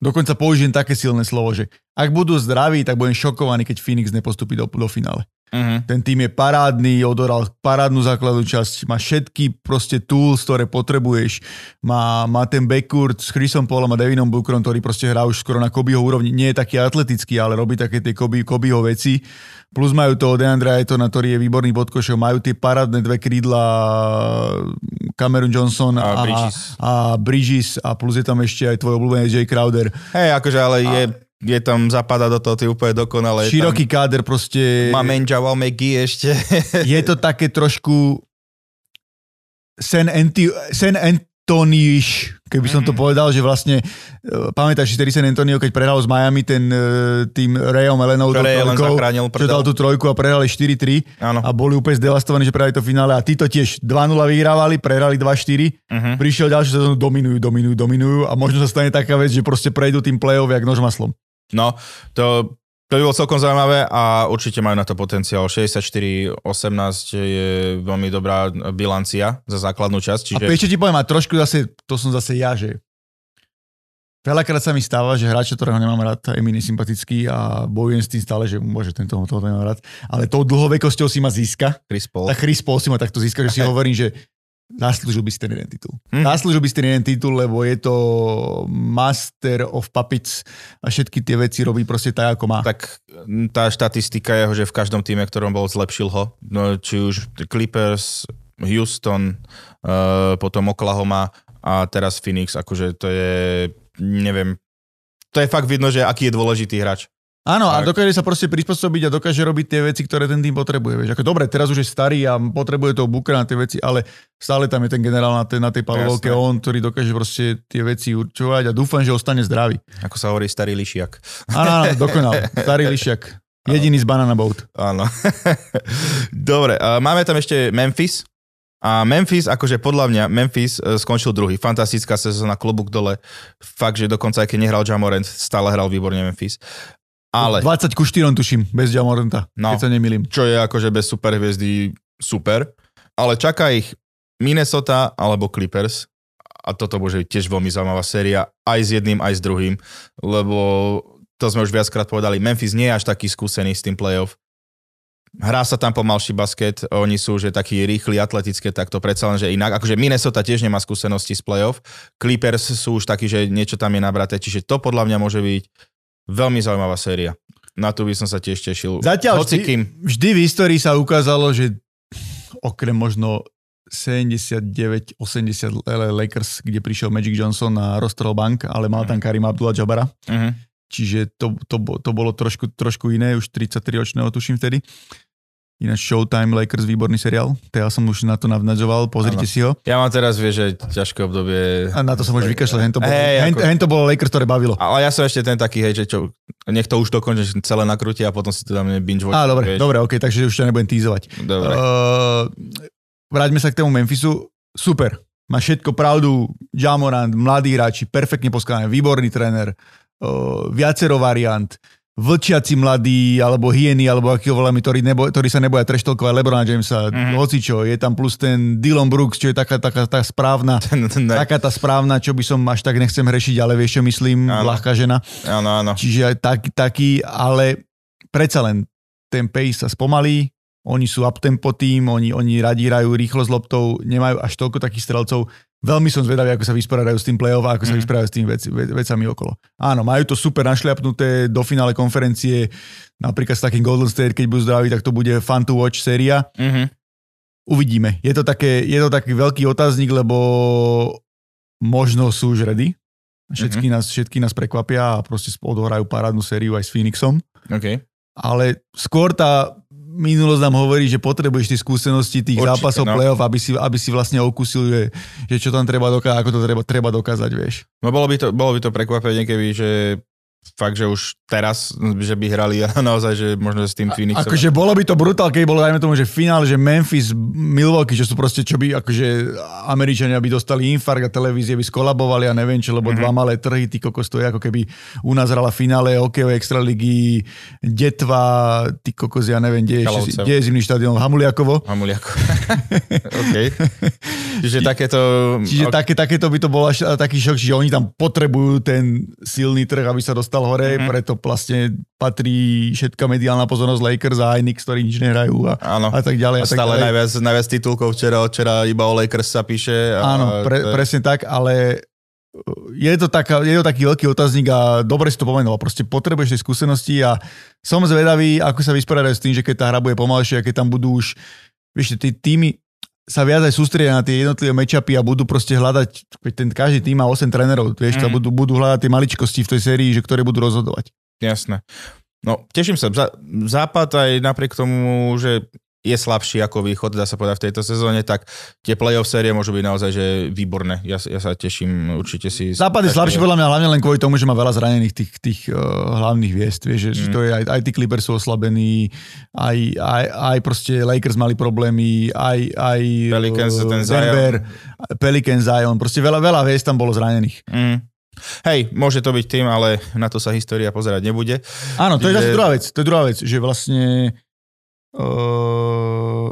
dokonca použijem také silné slovo, že ak budú zdraví, tak budem šokovaný, keď Phoenix nepostupí do, do finále. Uh-huh. Ten tým je parádny, odoral parádnu základnú časť, má všetky proste tools, ktoré potrebuješ. Má, má ten backcourt s Chrisom Paulom a Devinom Bookerom, ktorý proste hrá už skoro na Kobeho úrovni. Nie je taký atletický, ale robí také tie Kobe, Kobeho veci. Plus majú toho Deandra Aytona, ktorý je výborný pod košou. Majú tie parádne dve krídla Cameron Johnson A a, Bridges. a Bridges a plus je tam ešte aj tvoj obľúbený Jay Crowder. Hej, akože ale je, je tam, zapadá do toho ty úplne dokonale. Široký káder proste. Tam, má Menjawal McGee ešte. je to také trošku Sen, Anti, Sen An, Antoniš, keby som to povedal, že vlastne, e, pamätáš si tedy San Antonio, keď prehral s Miami ten e, tým Rayom Elenou, Ray len zachránil, čo dal tú trojku a prehrali 4-3 Áno. a boli úplne zdevastovaní, že prehrali to finále a títo tiež 2-0 vyhrávali, prehrali 2-4, Mhm. prišiel ďalšiu sezónu, dominujú, dominujú, dominujú a možno sa stane taká vec, že proste prejdú tým play-off jak nož maslom. No, to, to by bolo celkom zaujímavé a určite majú na to potenciál. 64-18 je veľmi dobrá bilancia za základnú časť. A Čiže... ešte ti poviem, a trošku zase, to som zase ja, že veľakrát sa mi stáva, že hráč, ktorého nemám rád, je mi nesympatický a bojujem s tým stále, že môže tento toho nemám rád, ale tou dlhovekosťou si ma získa. Chris Paul. Tak Chris Paul si ma takto získa, že si hovorím, že zaslúžil by si ten jeden titul. Hm. Zaslúžil by si ten jeden titul, lebo je to master of puppets a všetky tie veci robí proste tak, ako má. Tak tá štatistika jeho, že v každom týme, ktorom bol, zlepšil ho. No, či už Clippers, Houston, uh, potom Oklahoma a teraz Phoenix. Akože to je, neviem, to je fakt vidno, že aký je dôležitý hráč. Áno, a Tak. dokáže sa proste prispôsobiť a dokáže robiť tie veci, ktoré ten tým potrebuje. Vieš. Ako, dobre, teraz už je starý a potrebuje toho Bookera na tie veci, ale stále tam je ten generál na tej, na tej palovke, on, ktorý dokáže proste tie veci určovať a dúfam, že ostane zdravý. Ako sa hovorí, starý lišiak. Áno, áno, dokonal. Starý lišiak. Jediný z Banana Boat. Áno. Dobre, máme tam ešte Memphis. A Memphis, akože podľa mňa, Memphis uh, skončil druhý. Fantastická sezóna, klobúk dole. Fakt, že dokonca aj keď nehral Jamorant, stále hral výborne Memphis. Ale, 20 ku 4 tuším, bez Jamoranta, No. keď sa nemýlim. čo je akože bez superhviezdy super. Ale čaká ich Minnesota alebo Clippers. A toto byť tiež veľmi zaujímavá séria. Aj s jedným, aj s druhým. Lebo to sme už viackrát povedali, Memphis nie je až taký skúsený s tým playoff. Hrá sa tam pomalší basket, oni sú že takí rýchli, atletické, tak to predsa len, že inak. Akože Minnesota tiež nemá skúsenosti z playoff. Clippers sú už takí, že niečo tam je nabraté, čiže to podľa mňa môže byť veľmi zaujímavá séria. Na tu by som sa tiež tešil. Zatiaľ Hoci vždy, kým. vždy v histórii sa ukázalo, že okrem možno 79-80 Lakers, kde prišiel Magic Johnson a roztrhol bank, ale mal tam Karim Abdullah-Jabara. Uh-huh. Čiže to, to, to bolo trošku, trošku iné, už 33-ročného tuším vtedy. Ináč Showtime Lakers, výborný seriál. To ja som už na to navnadzoval, pozrite Áno. si ho. Ja mám teraz, vieš, že ťažké obdobie. A na to sa môže vykašľať, hen to bolo, Hej, hen, ako- hen to bolo Lakers, ktoré bavilo. Ale ja som ešte ten taký, hej, že čo, nech to už dokončí, celé nakrúti a potom si to dáme binge watch. Á, dobre, vieš. dobre, ok, takže už ťa nebudem týzovať. dobre. Uh, vráťme sa k tomu Memphisu. Super. Má všetko pravdu. Jamorant, mladí hráči, perfektne poskladané, výborný tréner, uh, viacero variant, vlčiaci mladí, alebo hyeny, alebo aký ho voláme, ktorí, nebo, ktorí sa neboja treštolkovať Lebrona Jamesa, Mhm. mm-hmm. hocičo. Je tam plus ten Dylan Brooks, čo je taká, taká tá správna, taká tá správna, čo by som až tak nechcem hrešiť, ale vieš, čo myslím, Áno. ľahká žena. áno, áno. Čiže aj taký, taký, ale predsa len ten pace sa spomalí, oni sú uptempo tým, oni, oni radi hrajú rýchlo s loptou, nemajú až toľko takých strelcov. Veľmi som zvedavý, ako sa vysporiadajú s tým play-off a ako sa Mhm. vysporiadajú s tými vec, ve, vecami okolo. Áno, majú to super našliapnuté do finále konferencie, napríklad s takým Golden State, keď budú zdraví, tak to bude fun to watch séria. Uh-huh. Uvidíme. Je to, také, je to taký veľký otáznik, lebo možno sú už ready. Všetky, Mhm. nás, všetky nás prekvapia a proste odohrajú parádnu sériu aj s Phoenixom OK. ale skôr tá minulosť nám hovorí, že potrebuješ tie skúsenosti tých Určite, zápasov no. play-off, aby si, aby si vlastne okusil, že, že čo tam treba dokázať, ako to treba, treba dokázať, vieš. No bolo by to, bolo by to prekvapenie, keby, že fakt, že už teraz, že by hrali naozaj, že možno s tým Phoenixom. Akože bolo by to brutál, keď bolo, dajme tomu, že finál, že Memphis, Milwaukee, že sú proste, čo by, akože Američania by dostali infarkt a televízie by skolabovali a neviem čo, lebo Mhm. mm-hmm. dva malé trhy, ty kokos, to je ako keby u nás hrala finále hokejovej extraligy, Detva, ty kokos, ja neviem, kde je, ešte, Kalovcev. kde je zimný štadión, Hamuliakovo. Hamuliako. OK. Čiže takéto... Čiže ok, také, takéto by to bol až taký šok, čiže oni tam potrebujú ten silný trh, aby sa dostal hore, Mhm. mm-hmm. preto vlastne patrí všetká mediálna pozornosť Lakers a aj Knicks, ktorí nič nehrajú a, Áno. a tak ďalej. A A tak stále ďalej. najviac, najviac titulkov včera, včera iba o Lakers sa píše. A, Áno, pre, to je- presne tak, ale je to, taká, je to taký veľký otáznik a dobre si to pomenoval. Proste potrebuješ tie skúsenosti a som zvedavý, ako sa vysporiadajú s tým, že keď tá hra bude pomalšia, keď tam budú už, vieš, tí týmy sa viac aj sústredia na tie jednotlivé matchupy a budú proste hľadať, ten, každý tým má 8 trénerov, vieš, mm. Budú, budú hľadať tie maličkosti v tej sérii, že ktoré budú rozhodovať. Jasné. No, teším sa. Zá- Západ aj napriek tomu, že je slabší ako východ, dá sa povedať v tejto sezóne, tak tie playoff série môžu byť naozaj že výborné. Ja, ja sa teším, určite si... Západ je slabší podľa mňa hlavne len kvôli tomu, že má veľa zranených tých, tých uh, hlavných hviezd. Vieš, že, mm. to je aj, aj tí Clippers sú oslabení, aj, aj, aj proste Lakers mali problémy, aj, aj Pelicans, uh, ten Denver, Zion. Pelican Zion, proste veľa, veľa hviezd tam bolo zranených. Mm. Hej, môže to byť tým, ale na to sa história pozerať nebude. Áno, to je zase druhá vec. To je druhá vec, že vlastne uh,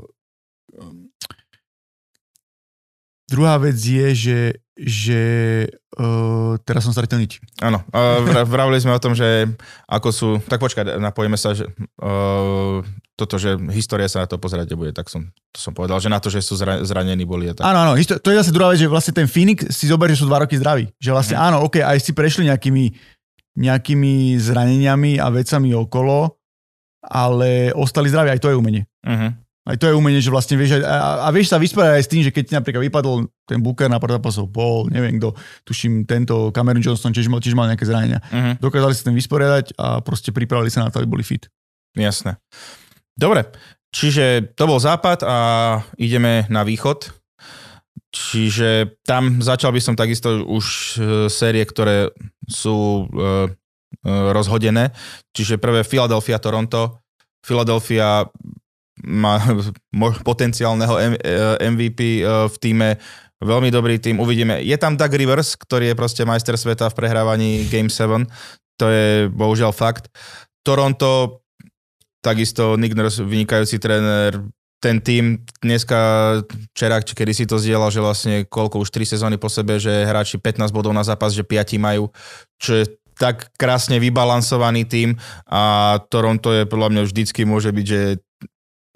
druhá vec je, že že uh, teraz som stratil nič. Áno, uh, vravili sme o tom, že ako sú, tak počkaj, napojíme sa, že uh, toto, že história sa na to pozerať nebude, tak som, to som povedal, že na to, že sú zra, zranení boli. A tak. Áno, áno, to je zase druhá vec, že vlastne ten Phoenix si zoberie, že sú dva roky zdraví. Že vlastne mm. áno, ok, aj si prešli nejakými, nejakými zraneniami a vecami okolo, ale ostali zdraví, aj to je umenie. Uh-huh. Aj to je umenie, že vlastne vieš, a, a vieš sa vysporiadať aj s tým, že keď ti napríklad vypadol ten Booker na zápasov, bol, neviem kto, tuším, tento Cameron Johnston tiež mal, tiež mal nejaké zranenia. Uh-huh. Dokázali sa ten vysporiadať a proste pripravili sa na to, aby boli fit. Jasné. Dobre, čiže to bol západ a ideme na východ. Čiže tam začal by som takisto už e, série, ktoré sú uh, rozhodené. Čiže prvé Philadelphia, Toronto. Philadelphia má potenciálneho MVP e, e, v týme, veľmi dobrý tým, uvidíme. Je tam Doug Rivers, ktorý je proste majster sveta v prehrávaní Game 7, to je bohužiaľ fakt. Toronto, takisto Nick Nurse, vynikajúci tréner, ten tým dneska, včera, či kedy si to zdieľal, že vlastne koľko už 3 sezóny po sebe, že hráči 15 bodov na zápas, že 5 majú, čo je tak krásne vybalansovaný tým a Toronto je podľa mňa vždycky môže byť, že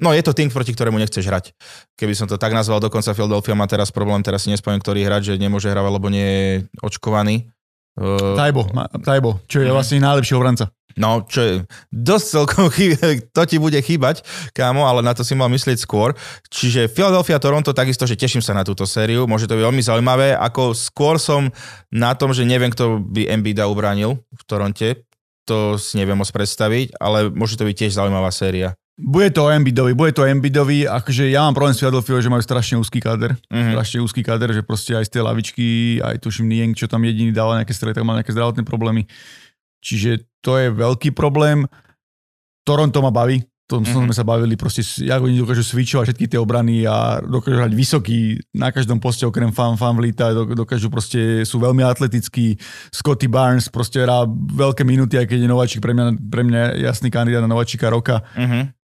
No je to tým, proti ktorému nechceš hrať. Keby som to tak nazval, dokonca Philadelphia má teraz problém, teraz si nespomínam, ktorý hrať, že nemôže hrať, lebo nie je očkovaný. Uh, Tajbo, Tajbo, čo je mhm. vlastne najlepší obranca. No, čo je dosť celkom to ti bude chýbať, kámo, ale na to si mal myslieť skôr. Čiže Philadelphia, Toronto, takisto, že teším sa na túto sériu, môže to byť veľmi zaujímavé, ako skôr som na tom, že neviem, kto by Embiida ubránil v Toronte, to si neviem moc predstaviť, ale môže to byť tiež zaujímavá séria. Bude to Embiidovi, bude to Embiidovi, akože ja mám problém s Philadelphia, že majú strašne úzky kader, mm-hmm. strašne úzky kader, že proste aj z tej lavičky, aj tuším Nieng, čo tam jediný dával nejaké strely, tak mal nejaké zdravotné problémy. Čiže to je veľký problém. Toronto ma baví, to mm-hmm. sme sa bavili, proste, ako oni dokážu switchovať všetky tie obrany a dokážu hrať vysoký na každom poste, okrem fan, fan vlíta, dokážu proste, sú veľmi atletickí. Scotty Barnes proste hrá veľké minúty, aj keď je nováčik, pre mňa, pre mňa jasný kandidát na nováčika roka. Mm-hmm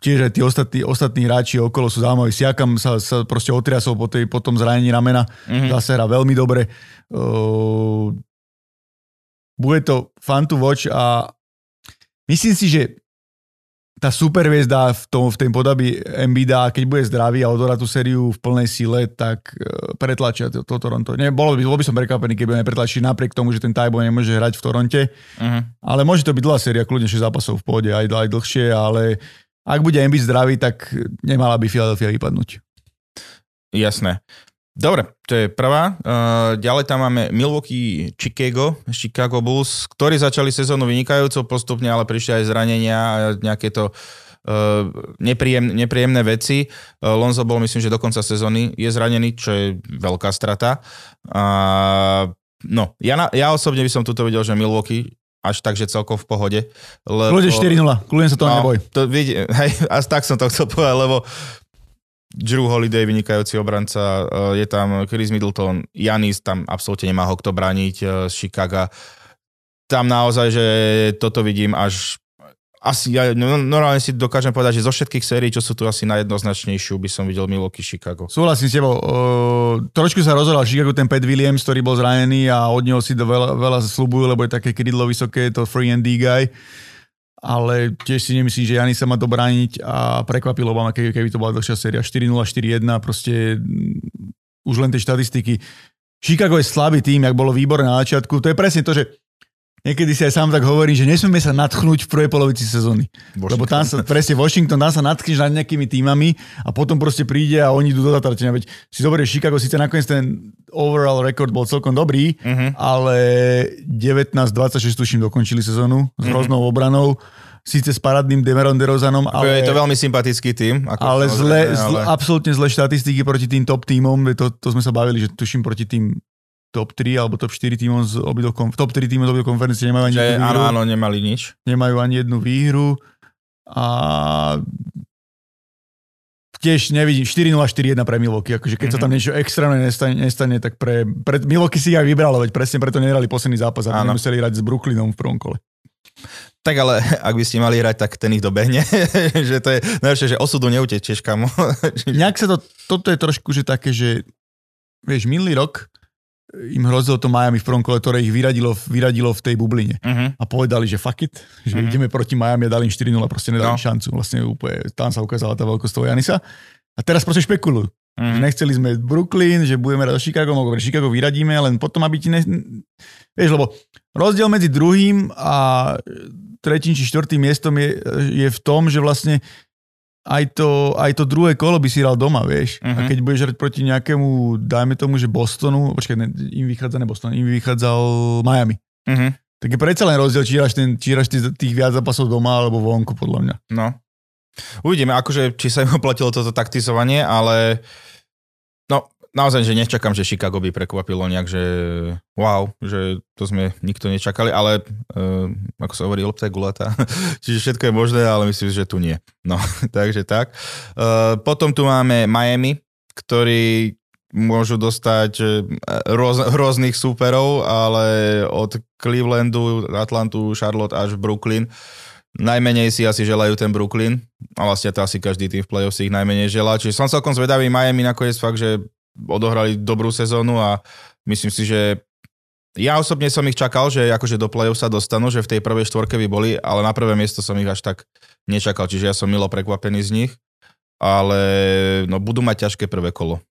tiež aj tí ostatní, ostatní hráči okolo sú zaujímaví. Siakam sa, sa proste otriasol po, tej, po tom zranení ramena. Mm-hmm. Zase hrá veľmi dobre. Uh, bude to fun to watch a myslím si, že tá superviezda v, tom, v tej podobi Embida, keď bude zdravý a odorá tú sériu v plnej sile, tak uh, pretlačia to, to Toronto. Nie, bolo by, bol by som prekvapený, keby sme pretlačili napriek tomu, že ten Tajbo nemôže hrať v Toronte. Uh-huh. Ale môže to byť dlhá séria, kľudne 6 zápasov v pohode, aj, aj dlhšie, ale ak bude Embiid zdravý, tak nemala by Philadelphia vypadnúť. Jasné. Dobre, to je prvá. Ďalej tam máme Milwaukee, Chicago, Chicago Bulls, ktorí začali sezónu vynikajúco postupne, ale prišli aj zranenia a nejaké to nepríjem, nepríjemné veci. Lonzo bol, myslím, že do konca sezóny je zranený, čo je veľká strata. No, ja, na, ja osobne by som tuto videl, že Milwaukee až tak, že celkom v pohode. Lebo, Kľudne 4-0, kľudne sa to no, neboj. To vidie, hej, až tak som to chcel povedať, lebo Drew Holiday, vynikajúci obranca, eh, je tam Chris Middleton, Janis tam absolútne nemá ho kto brániť eh, z Chicago. Tam naozaj, že toto vidím až asi ja no, normálne si dokážem povedať, že zo všetkých sérií, čo sú tu asi najjednoznačnejšiu, by som videl Milwaukee Chicago. Súhlasím s tebou. Uh, trošku sa rozhodol Chicago ten Pat Williams, ktorý bol zranený a od neho si veľa, veľa slúbujú, lebo je také krydlo vysoké, to free and D guy ale tiež si nemyslím, že Jani sa má dobrániť a prekvapilo ma, keby, keby to bola dlhšia séria 4-0, 4-1, proste mm, už len tie štatistiky. Chicago je slabý tým, jak bolo výborné na začiatku. To je presne to, že niekedy si aj sám tak hovorím, že nesmieme sa natchnúť v prvej polovici sezóny. Washington. Lebo tam sa, presne Washington, tam sa natchneš nad nejakými týmami a potom proste príde a oni idú do zatračenia. Veď si zoberieš Chicago, síce nakoniec ten overall record bol celkom dobrý, Mhm. ale 19-26 tuším dokončili sezónu s hroznou obranou. Síce s parádnym Demeron DeRozanom, Ale... ale... Je to veľmi sympatický tým. Ako Ale zle, samozrejme, zle, absolútne zlé štatistiky proti tým top tímom, to, to sme sa bavili, že tuším proti tým top 3 alebo top 4 tímom z obidvoch, top 3 tímov z obidvoch konferencií nemajú ani jednu áno, výhru. áno, nemali nič. Nemajú ani jednu výhru a tiež nevidím 4-0, 4-1 pre Milwaukee, akože keď mm-hmm. sa tam niečo extrémne nestane, nestane tak pre, pre Milwaukee si ich aj vybralo, veď presne preto nehrali posledný zápas, aby Áno. nemuseli hrať s Brooklynom v prvom kole. Tak ale ak by ste mali hrať, tak ten ich dobehne. že to je najlepšie, že osudu neutečieš, kamo. Nejak sa to, toto je trošku, že také, že vieš, minulý rok im hrozilo to Miami v prvom kole, ktoré ich vyradilo, vyradilo v tej bubline. uh-huh. A povedali, že fuck it, že mm-hmm. ideme proti Miami a dali im 4-0, proste nedali No. no. šancu. Vlastne úplne, tam sa ukázala tá veľkosť toho Janisa. A teraz proste špekulujú. Mm. Že Uh-huh. nechceli sme Brooklyn, že budeme hrať Chicago, alebo Chicago vyradíme, len potom, aby ti ne... Vieš, lebo rozdiel medzi druhým a tretím či štvrtým miestom je, je v tom, že vlastne aj to, aj to druhé kolo by si hral doma, vieš. Uh-huh. A Mhm. keď budeš hrať proti nejakému, dajme tomu, že Bostonu, počkaj, ne, im vychádza ne Boston, im vychádzal Miami. Uh-huh. Tak je predsa len rozdiel, či hráš, ten, či hráš tých, tých viac zápasov doma alebo vonku, podľa mňa. No. Uvidíme, akože, či sa im oplatilo toto taktizovanie, ale no, naozaj, že nečakám, že Chicago by prekvapilo nejak, že wow, že to sme nikto nečakali, ale uh, ako sa hovorí, lopta je gulatá. Čiže všetko je možné, ale myslím že tu nie. No, takže tak. Uh, potom tu máme Miami, ktorí môžu dostať eh, roz, rôznych súperov, ale od Clevelandu, Atlantu, Charlotte až Brooklyn najmenej si asi želajú ten Brooklyn a vlastne to asi každý tým v play-off si ich najmenej želá. Čiže som celkom zvedavý, Miami nakoniec fakt, že odohrali dobrú sezónu a myslím si, že ja osobne som ich čakal, že akože do play-off sa dostanú, že v tej prvej štvorke by boli, ale na prvé miesto som ich až tak nečakal, čiže ja som milo prekvapený z nich, ale no budú mať ťažké prvé kolo.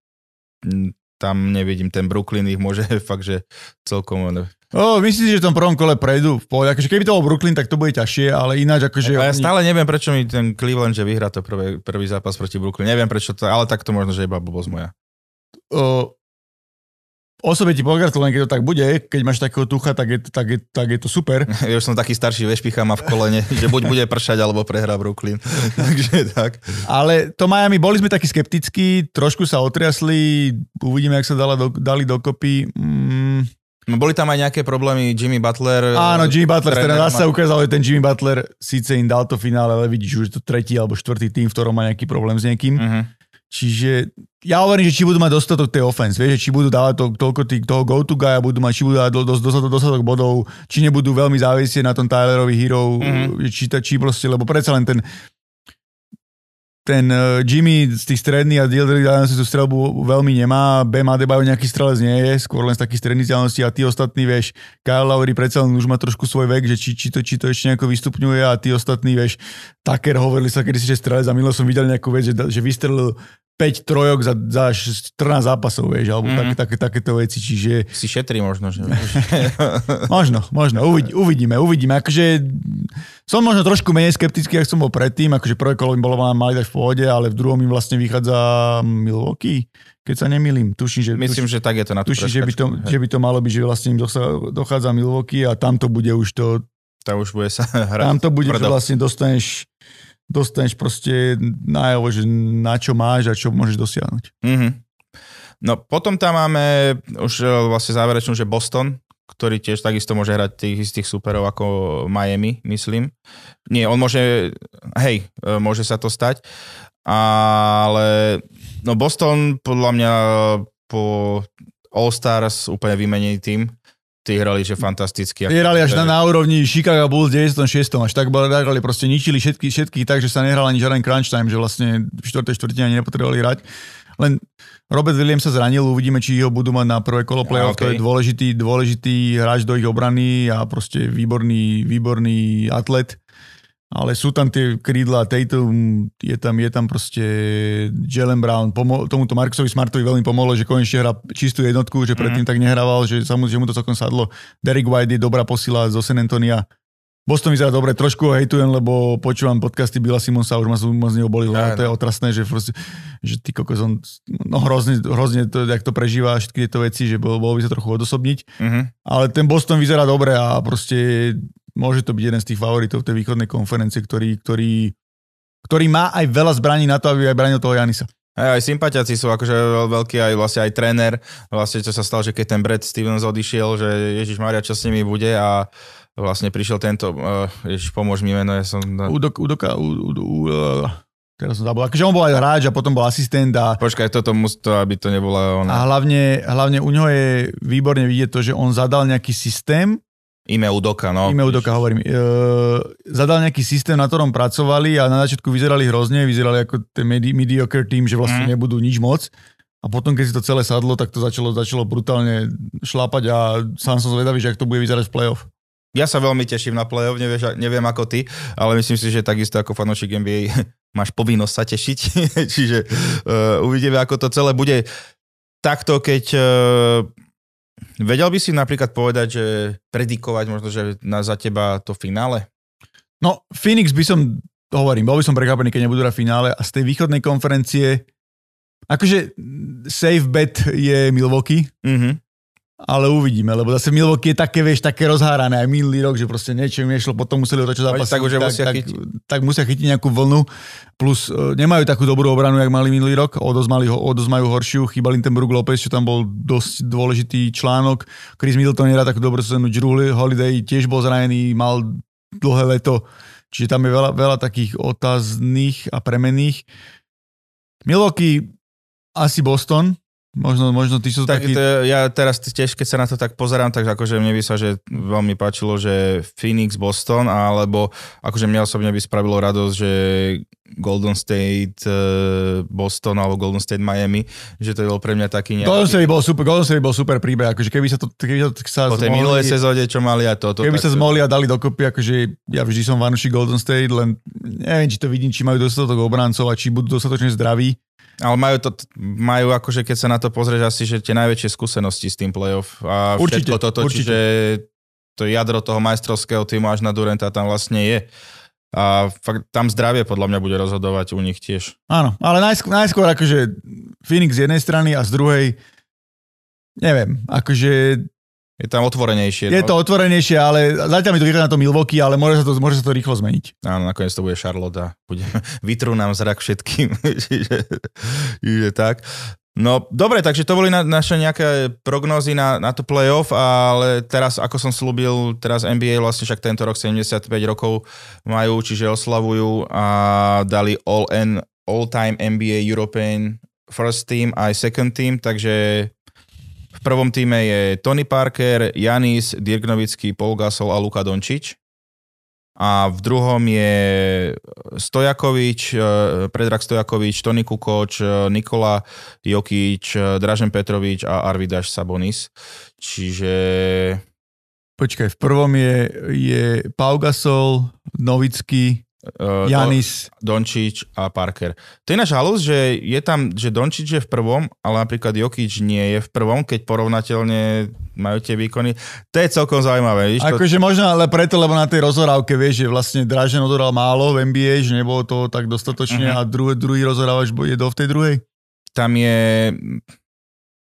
Tam nevidím, ten Brooklyn ich môže fakt, že celkom O, myslím si, že v tom prvom kole prejdú v pohode. Akože keby to bol Brooklyn, tak to bude ťažšie, ale ináč akože... Ja oni- stále neviem, prečo mi ten Cleveland, že vyhrá to prvé, prvý zápas proti Brooklyn. Neviem prečo to, ale tak to možno, že iba blbosť moja. Osobe ti pogratulujem, keď to tak bude, keď máš takého tucha, tak je, tak je, tak je to super. Ja už som taký starší, vešpichá ma v kolene, že buď bude pršať, alebo prehrá Brooklyn. Takže tak. Ale to Miami, boli sme takí skeptickí, trošku sa otriasli, uvidíme, jak sa dala do, dali dokopy. Mm, No, boli tam aj nejaké problémy, Jimmy Butler. áno, Jimmy Butler, tréner teda raz sa ukázalo, že ten Jimmy Butler síce im dal to finále, ale vidíš, už je to tretí alebo štvrtý tým, v ktorom má nejaký problém s niekým. Mhm. Čiže ja hovorím, že či budú mať dostatok tej offense, vieš, že či budú dávať to, toľko tých, toho go-to guy a budú mať, či budú dávať do, dos, dostatok, dostatok bodov, či nebudú veľmi závisieť na tom Tylerovi Hero, Mhm. mm-hmm. či, či proste, lebo predsa len ten ten uh, Jimmy z tých stredných a Dildry si tú strelbu veľmi nemá, Bam Adebayo nejaký strelec nie je, skôr len z takých stredných vzdialeností a tí ostatní, vieš, Kyle Lowry predsa len už má trošku svoj vek, že či, či, to, či to ešte nejako vystupňuje a tí ostatní, vieš, Tucker hovorili sa kedy si, že strelec a milo som videl nejakú vec, že, že vystrelil 5 trojok za, za 14 zápasov, vieš, alebo mm-hmm. také, také, takéto veci, čiže Si šetrí možno, že... možno, možno, uvidí, uvidíme, uvidíme, akože som možno trošku menej skeptický, ako som bol predtým, akože prvé kolo im bolo mali dať v pohode, ale v druhom im vlastne vychádza Milwaukee, keď sa nemýlim, tuším, že, Myslím, že tak je to na tuším, že, by to, preskačku. že by to malo byť, že vlastne im dochádza Milwaukee a tam to bude už to, Tam už bude sa hrať. tam to bude, že vlastne dostaneš dostaneš proste najavo, že na čo máš a čo môžeš dosiahnuť. Mhm. No potom tam máme už e, vlastne záverečnú, že Boston, ktorý tiež takisto môže hrať tých istých superov ako Miami, myslím. Nie, on môže, hej, e, môže sa to stať, ale no Boston podľa mňa po All Stars úplne vymenený tým. Tí hrali, že fantasticky. Hrali až na, na úrovni Chicago Bulls v 96. Až tak hrali, proste ničili všetky, všetky tak, že sa nehral ani žiaden crunch time, že vlastne v 4. štvrtine ani nepotrebovali hrať. Len Robert Williams sa zranil, uvidíme, či ho budú mať na prvé kolo playoff. okay. To je dôležitý, dôležitý hráč do ich obrany a proste výborný, výborný atlet. Ale sú tam tie krídla, Tatum, je tam, je tam proste Jalen Brown, pomo- tomuto Markusovi Smartovi veľmi pomohlo, že konečne hrá čistú jednotku, že predtým mm-hmm. tak nehrával, že, sa mu, to celkom sadlo. Derek White je dobrá posila zo San Antonia. Boston vyzerá dobre, trošku ho hejtujem, lebo počúvam podcasty Billa Simonsa, už ma, neho boli, ja, to je otrasné, že, proste, že ty kokos, on no hrozne, hrozne to, jak to prežíva, všetky tieto veci, že bolo, bolo by sa trochu odosobniť. Uh-huh. Ale ten Boston vyzerá dobre a proste môže to byť jeden z tých favoritov tej východnej konferencie, ktorý, ktorý, ktorý má aj veľa zbraní na to, aby aj bránil toho Janisa. Aj, aj sympatiaci sú akože veľký, aj vlastne aj tréner, vlastne čo sa stalo, že keď ten Brad Stevens odišiel, že Ježiš Maria, čo s nimi bude a vlastne prišiel tento, uh, ježiš, pomôž mi meno, ja som... Udok, Udoka, u, u, u, teraz som zabudol. Akože on bol aj hráč a potom bol asistent a... Počkaj, toto musí to, aby to nebola ona. A hlavne, hlavne u neho je výborne vidieť to, že on zadal nejaký systém, Ime Udoka, no. Ime Udoka, hovorím. E, zadal nejaký systém, na ktorom pracovali a na začiatku vyzerali hrozne, vyzerali ako ten medi- mediocre team, že vlastne mm. nebudú nič moc. A potom, keď si to celé sadlo, tak to začalo, začalo brutálne šlápať a sám som zvedavý, že ak to bude vyzerať v playoff. Ja sa veľmi teším na play-off, nevieš, neviem ako ty, ale myslím si, že takisto ako fanošik NBA máš povinnosť sa tešiť, čiže uh, uvidíme, ako to celé bude. Takto, keď uh, vedel by si napríklad povedať, že predikovať možno, že na, za teba to finále? No, Phoenix by som, hovorím, bol by som prekvapený, keď nebudú na finále a z tej východnej konferencie akože safe bet je Milwaukee, mm-hmm ale uvidíme, lebo zase Milwaukee je také, vieš, také rozhárané. Aj minulý rok, že proste niečo im nešlo, potom museli otočiť zápasy, tak, tak, musia tak, tak, musia chytiť nejakú vlnu, plus uh, nemajú takú dobrú obranu, jak mali minulý rok, o dosť, mali, o dosť majú horšiu, chýbal im ten Brook Lopez, čo tam bol dosť dôležitý článok, Chris Middleton nerá takú dobrú sezónu, Drew Holiday tiež bol zranený, mal dlhé leto, čiže tam je veľa, veľa takých otáznych a premenných. Milwaukee asi Boston, Možno, možno ty sú tak, taký... To, ja teraz tiež, keď sa na to tak pozerám, tak akože mne by sa že veľmi páčilo, že Phoenix, Boston, alebo akože mňa osobne by spravilo radosť, že Golden State, eh, Boston alebo Golden State, Miami, že to bol pre mňa taký nejaký... Golden State bol super, Golden State bol super príbeh, akože keby sa to... Keby sa po tej minulej sezóne, čo mali a toto. Keby tak... sa zmohli a dali dokopy, akože ja vždy som vanuši Golden State, len neviem, či to vidím, či majú dostatok obrancov a či budú dostatočne zdraví ale majú, to, majú akože keď sa na to pozrieš asi, že tie najväčšie skúsenosti s tým playoff a určite, všetko toto, určite. čiže to jadro toho majstrovského týmu až na Durenta tam vlastne je. A fakt, tam zdravie podľa mňa bude rozhodovať u nich tiež. Áno, ale najskôr, najskôr akože Phoenix z jednej strany a z druhej neviem, akože je tam otvorenejšie. Je no? to otvorenejšie, ale zatiaľ mi to vychádza na to Milwaukee, ale môže sa to, môže sa to rýchlo zmeniť. Áno, nakoniec to bude Charlotte a bude, vytrú nám zrak všetkým. čiže, čiže tak. No dobre, takže to boli na, naše nejaké prognózy na, na to playoff, ale teraz, ako som slúbil, teraz NBA vlastne však tento rok 75 rokov majú, čiže oslavujú a dali all, N, all NBA European first team aj second team, takže v prvom týme je Tony Parker, Janis, Dirk Nowitzki, Paul Gasol a Luka Dončič. A v druhom je Stojakovič, eh, Predrag Stojakovič, Tony Kukoč, eh, Nikola Jokič, eh, Dražen Petrovič a Arvidaš Sabonis. Čiže... Počkaj, v prvom je, je Pau Gasol, Novický, Uh, Janis. Dončič a Parker. To je náš halus, že je tam, že Dončič je v prvom, ale napríklad Jokič nie je v prvom, keď porovnateľne majú tie výkony. To je celkom zaujímavé. Akože to... možno ale preto, lebo na tej rozhorávke vieš, že vlastne Dražen odoral málo v NBA, že nebolo to tak dostatočne uh-huh. a druhý, druhý rozhorávač je do v tej druhej? Tam je...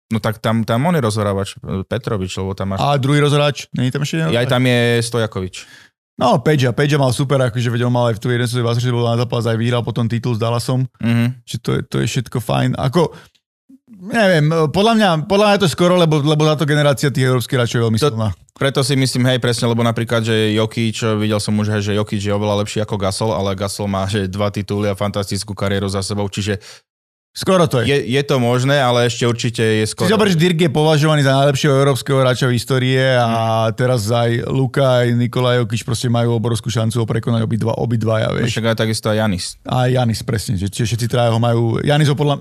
No tak tam, tam on je rozhorávač, Petrovič, lebo tam máš... A druhý rozhoráč? Nie tam ešte Aj tam je Stojakovič. No, Peďa, Peďa mal super, akože vedel, mal aj v svoj že bol na zápas, aj vyhral potom titul s Dallasom. Mm-hmm. Čiže to je, to je všetko fajn. Ako, neviem, podľa mňa, podľa mňa je to skoro, lebo, lebo táto generácia tých európskych hráčov je veľmi silná. Preto si myslím, hej, presne, lebo napríklad, že Jokic, videl som už, hej, že Jokic je oveľa lepší ako Gasol, ale Gasol má že dva tituly a fantastickú kariéru za sebou, čiže Skoro to je. je. Je to možné, ale ešte určite je skoro. Si zober, že Dirk je považovaný za najlepšieho európskeho hráča v histórie a mm. teraz aj Luka, aj Nikolaj Jokič proste majú obrovskú šancu ho prekonať obidva, obidvaja. Vieš. Však aj takisto aj Janis. A Janis, presne. Že všetci traja ho majú. Janis ho podľa...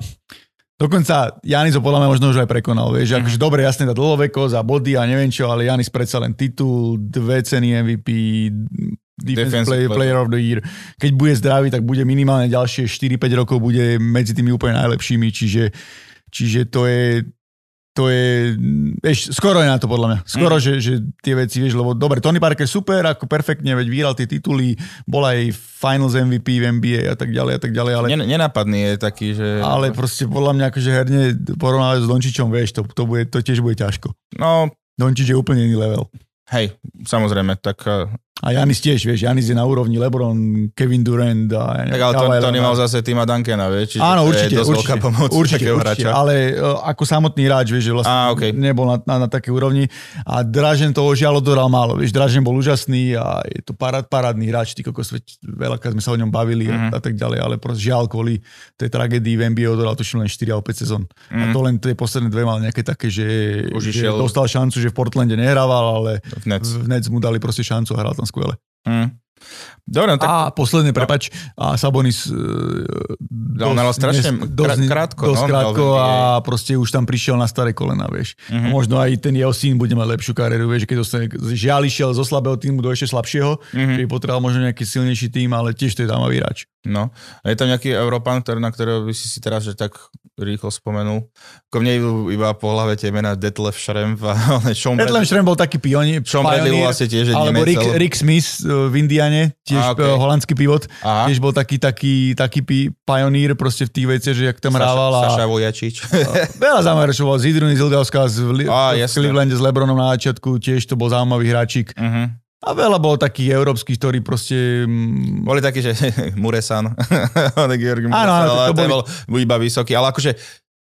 Dokonca Janis ho podľa mňa možno už aj prekonal. Vieš, mm. akože dobre, jasne, tá dlhoveko za body a neviem čo, ale Janis predsa len titul, dve ceny MVP, Defensive Defensive play, player. player of the year. Keď bude zdravý, tak bude minimálne ďalšie 4-5 rokov bude medzi tými úplne najlepšími, čiže, čiže to je to je, vieš, skoro je na to podľa mňa. Skoro, Mm. že, že tie veci, vieš, lebo dobre, Tony Parker super, ako perfektne, veď vyhral tie tituly, bol aj Finals MVP v NBA a tak ďalej a tak ďalej, ale, Nen- Nenapadný je taký, že... ale proste podľa mňa akože herne porovnávať s Dončičom, vieš, to, to, bude, to tiež bude ťažko. No, Dončič je úplne iný level. hej, samozrejme, tak... A Janis tiež, vieš, Janis je na úrovni LeBron, Kevin Durant a ja Tak ale to, to nemal zase týma Duncana, vieš? Čiže Áno, to určite, je dosť určite, pomoc určite, určite, ale uh, ako samotný hráč, vieš, že vlastne Á, okej. nebol na, na, na takej úrovni a Dražen toho žiaľ odohral málo, vieš, Dražen bol úžasný a je to parad, parádny hráč, ty kokos, veľakrát sme sa o ňom bavili Mhm. a, a tak ďalej, ale proste žiaľ kvôli tej tragédii v NBA odohral tuším len 4 alebo 5 sezón. A Mhm. to len tie posledné dve mal nejaké také, že, Už že išiel- dostal šancu, že v Portlande nehrával, ale V Nets. v Nets mu dali proste šancu a hral tam skvele. Mm. Dobre, no tak A posledné, prepač, a Sabonis uh, on hral strašne krát- krátko, dosť no, krátko a proste už tam prišiel na staré kolena, vieš. Mhm. A možno aj ten jeho syn bude mať lepšiu kariéru, vieš, keď dostane, žiaľ išiel zo slabého týmu do ešte slabšieho, Mhm. že by potreboval možno nejaký silnejší tým, ale tiež to je zaujímavý hráč. No, a je tam nejaký Európan, ktorý, na ktorého by si si teraz že tak rýchlo spomenul. Ko mne idú iba po hlave tie mená Detlef Schrempf a Sean Bradley. Schrem bol taký pionier, Sean Bradley bol asi tiež alebo Rick, ale- Rick Smith uh, v Indiane, tiež okej. okay. holandský pivot, Aha. tiež bol taký, taký, taký pi- pionír proste v tých veciach, že jak tam Saša, hrával a Saša Vojačič. Veľa zaujímavých bol z Idruny z Li- Á, v jasné. Clevelande s Lebronom na začiatku, tiež to bol zaujímavý hráčik. uh-huh. A veľa bolo takých európskych, ktorí proste... mm, Boli takí, že Muresan. Georgi Muresan, áno, ale to boli- bol iba vysoký. Ale akože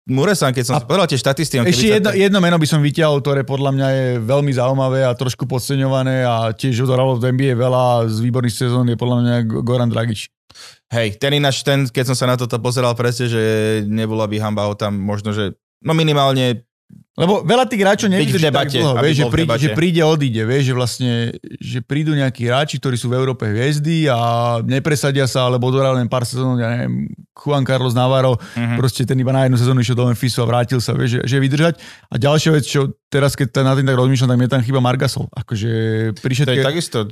Muresan, keď som si povedal tie štatistiky... Ešte sa jedno, jedno meno by som vyťahol, ktoré podľa mňa je veľmi zaujímavé a trošku podceňované a tiež odohralo v NBA veľa z výborných sezón, je podľa mňa Goran Dragič. Hej, ten ináč, ten, keď som sa na toto pozeral presne, že nebola by hamba ho tam možno, že no minimálne Lebo veľa tých hráčov nevydrží tak debate, dlho, aby vieš, že, príde, že príde, odíde, vieš, že vlastne, že prídu nejakí hráči, ktorí sú v Európe hviezdy a nepresadia sa, alebo odohrali len pár sezón, ja neviem, Juan Carlos Navarro, Mhm. proste ten iba na jednu sezónu išiel do Memphisu a vrátil sa, vieš, že, že vydržať. A ďalšia vec, čo teraz, keď na tým tak rozmýšľam, tak mne tam chýba Margasol. Akože pri všetkej,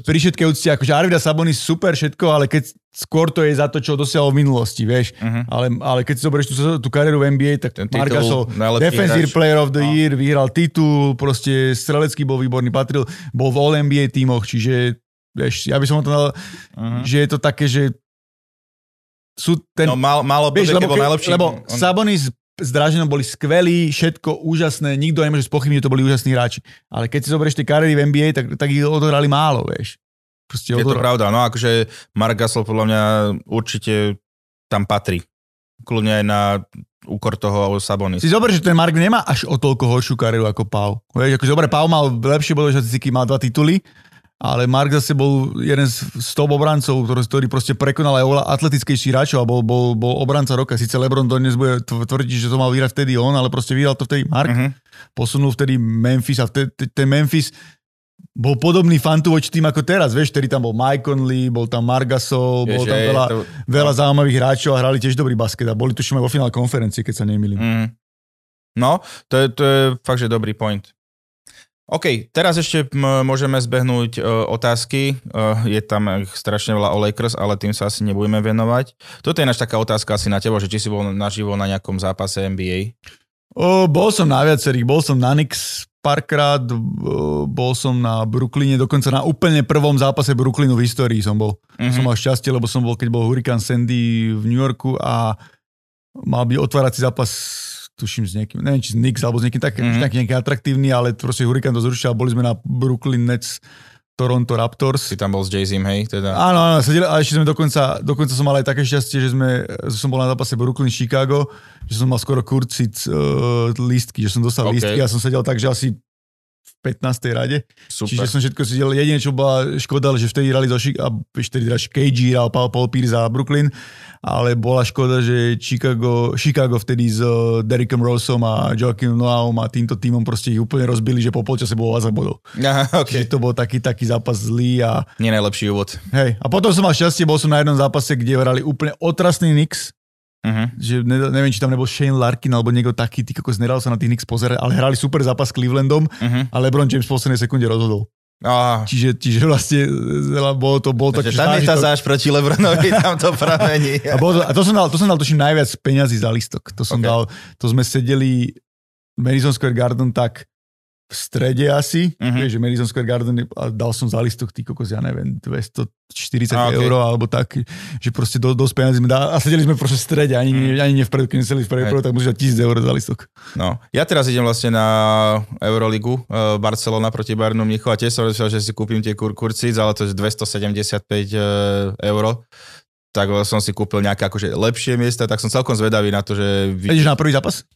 pri všetkej úcte, akože Arvida Sabonis super všetko, ale keď skôr to je za to, čo dosiahol v minulosti, vieš. Mhm. Ale, ale keď si zoberieš tú, tú kariéru v NBA, tak Ten Margasol, defensive hráč. player of the No. year, vyhral titul, proste strelecký bol výborný, patril, bol v All NBA tímoch, čiže vieš, ja by som to dal, Mhm. že je to také, že sú ten, No mal, malo vieš, lebo, bol najlepší. lebo on- Sabonis s Draženom boli skvelí, všetko úžasné, nikto nemôže spochybniť, to boli úžasní hráči. Ale keď si zoberieš tie kariéry v NBA, tak, tak ich odohrali málo, vieš. Proste Je to odohrali. pravda, no akože Mark Gasol podľa mňa určite tam patrí. Kľudne aj na úkor toho Sabonis. Si zober, že ten Mark nemá až o toľko horšiu kariéru ako Pau. Vieš, akože dobre, Pau mal lepšie bodové štatistiky, mal dva tituly, ale Mark zase bol jeden z top obrancov, ktorý, ktorý proste prekonal aj oveľa atletickejší hráčov a bol, bol, bol obranca roka. Sice LeBron dnes bude tv- tvrdiť, že to mal vyhrať vtedy on, ale proste vyhral to vtedy Mark. Mhm. Posunul vtedy Memphis a ten Memphis bol podobný fantu voči tým ako teraz, vieš, vtedy tam bol Mike Conley, bol tam Margasol, bol tam veľa, to- veľa zaujímavých hráčov a hrali tiež dobrý basket a boli tuším aj vo finále konferencie, keď sa nemýlim. Mm. No, to je, to je fakt, že dobrý point. OK, teraz ešte môžeme zbehnúť uh, otázky. Uh, je tam strašne veľa o Lakers, ale tým sa asi nebudeme venovať. Toto je náš taká otázka asi na teba, že či si bol naživo na nejakom zápase NBA. O, bol som na viacerých, bol som na Knicks párkrát, bol som na Brooklyne, dokonca na úplne prvom zápase Brooklynu v histórii som bol. Mhm. Som mal šťastie, lebo som bol, keď bol Hurricane Sandy v New Yorku a mal byť otvárací zápas tuším s niekým, neviem či s Knicks alebo s niekým Mhm. mm-hmm. taký nejaký atraktívny, ale proste Hurricane to zrušil a boli sme na Brooklyn Nets Toronto Raptors. Si tam bol s Jay-Zim, hej? Teda. Áno, áno, sedeli, a ešte sme dokonca, dokonca som mal aj také šťastie, že, sme, že som bol na zápase Brooklyn Chicago, že som mal skoro kurcic uh, lístky, že som dostal OK. okay. lístky a som sedel tak, že asi 15. rade. Super. Čiže som všetko sedel. Jedine, čo bola škoda, že vtedy hrali zo Chicago, vtedy hráš KG hral Paul, Paul Pierce za Brooklyn, ale bola škoda, že Chicago, Chicago vtedy s uh, Derrickom Rossom a Joakim Noahom a týmto týmom proste ich úplne rozbili, že po polčase bolo 20 bodov. Aha, Čiže okay. to bol taký, taký zápas zlý a Nie najlepší úvod. Hej, a potom som mal šťastie, bol som na jednom zápase, kde hrali úplne otrasný Knicks, Uh-huh. že ne, neviem, či tam nebol Shane Larkin alebo niekto taký, ty kokos nedal sa na tých Knicks pozerať, ale hrali super zápas s Clevelandom Uh-huh. a LeBron James v poslednej sekunde rozhodol. Á, Čiže, čiže vlastne bolo to, bolo to takže tam je tá záž proti Lebronovi, tam to pramení. A, bolo to, a to som dal, to som dal tuším najviac peňazí za listok. To som Ok. okay. dal, to sme sedeli Madison Square Garden tak v strede asi, uh-huh. vieš, že Madison Square Garden, a dal som za listok, ty kokos, ja neviem, 240 A, ok. eur alebo tak, že proste do, dosť peniazí sme dali a sedeli sme proste v strede, ani, mm. ani nie vpredu, keď sme sedeli vpredu, tak musíš dať 1000 eur za listok. No, ja teraz idem vlastne na Euroligu, uh, Barcelona proti Bayernu Mnichu a tiež som myslel, že si kúpim tie kur- kurcic, ale to je 275 uh, euro. Tak som si kúpil nejaké akože lepšie miesta, tak som celkom zvedavý na to, že... Ideš na prvý zápas?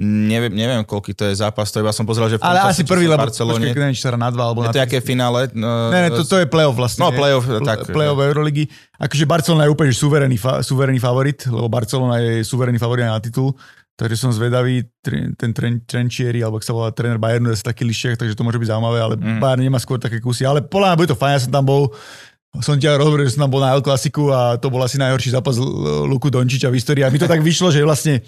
Neviem, neviem, koľký to je zápas, to iba som pozrel, že v Ale asi prvý, lebo Barcelone. neviem, či sa na dva alebo Je na to tri. aké finále? No, Ne, ne, to, to je playoff vlastne. No, playoff, Pl- tak. Playoff Euroligy. Akože Barcelona je úplne suverénny, fa- suverénny favorit, lebo Barcelona je suverénny favorit na titul. Takže som zvedavý, ten tren, Trenčieri, alebo ak sa volá tréner Bayernu, je taký lišiak, takže to môže byť zaujímavé, ale mm. Bayern nemá skôr také kusy. Ale podľa mňa bude to fajn, ja som tam bol, som ti aj hovoril, že som tam bol na El Clasiku a to bol asi najhorší zápas Luku Dončiča v histórii. A mi to tak vyšlo, že vlastne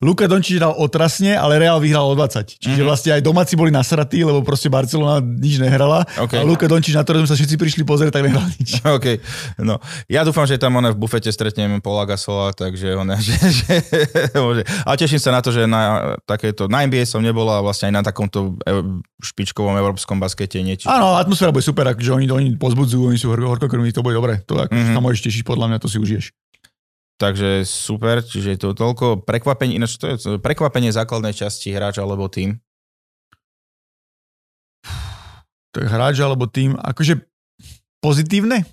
Luka Dončič dal otrasne, ale Real vyhral o 20. Čiže Mhm. vlastne aj domáci boli nasratí, lebo proste Barcelona nič nehrala. OK. A Luka Dončič, na ktorého sme sa všetci prišli pozrieť, tak nehral nič. OK, no. Ja dúfam, že tam one v bufete stretnem Paula Gasola, takže on, že, že môže. A teším sa na to, že na takéto, na NBA som nebol a vlastne aj na takomto e- špičkovom európskom baskete niečo. Áno, atmosféra bude super, akože oni, oni pozbudzujú, oni sú hor- horkokrvní, to bude dobre. To Mhm. mm-hmm. sa môžeš tešiť, podľa mňa to si užiješ. Takže super, čiže to toľko prekvapení, ináč to je prekvapenie základnej časti hráč alebo tým. To je hráč alebo tým, akože pozitívne?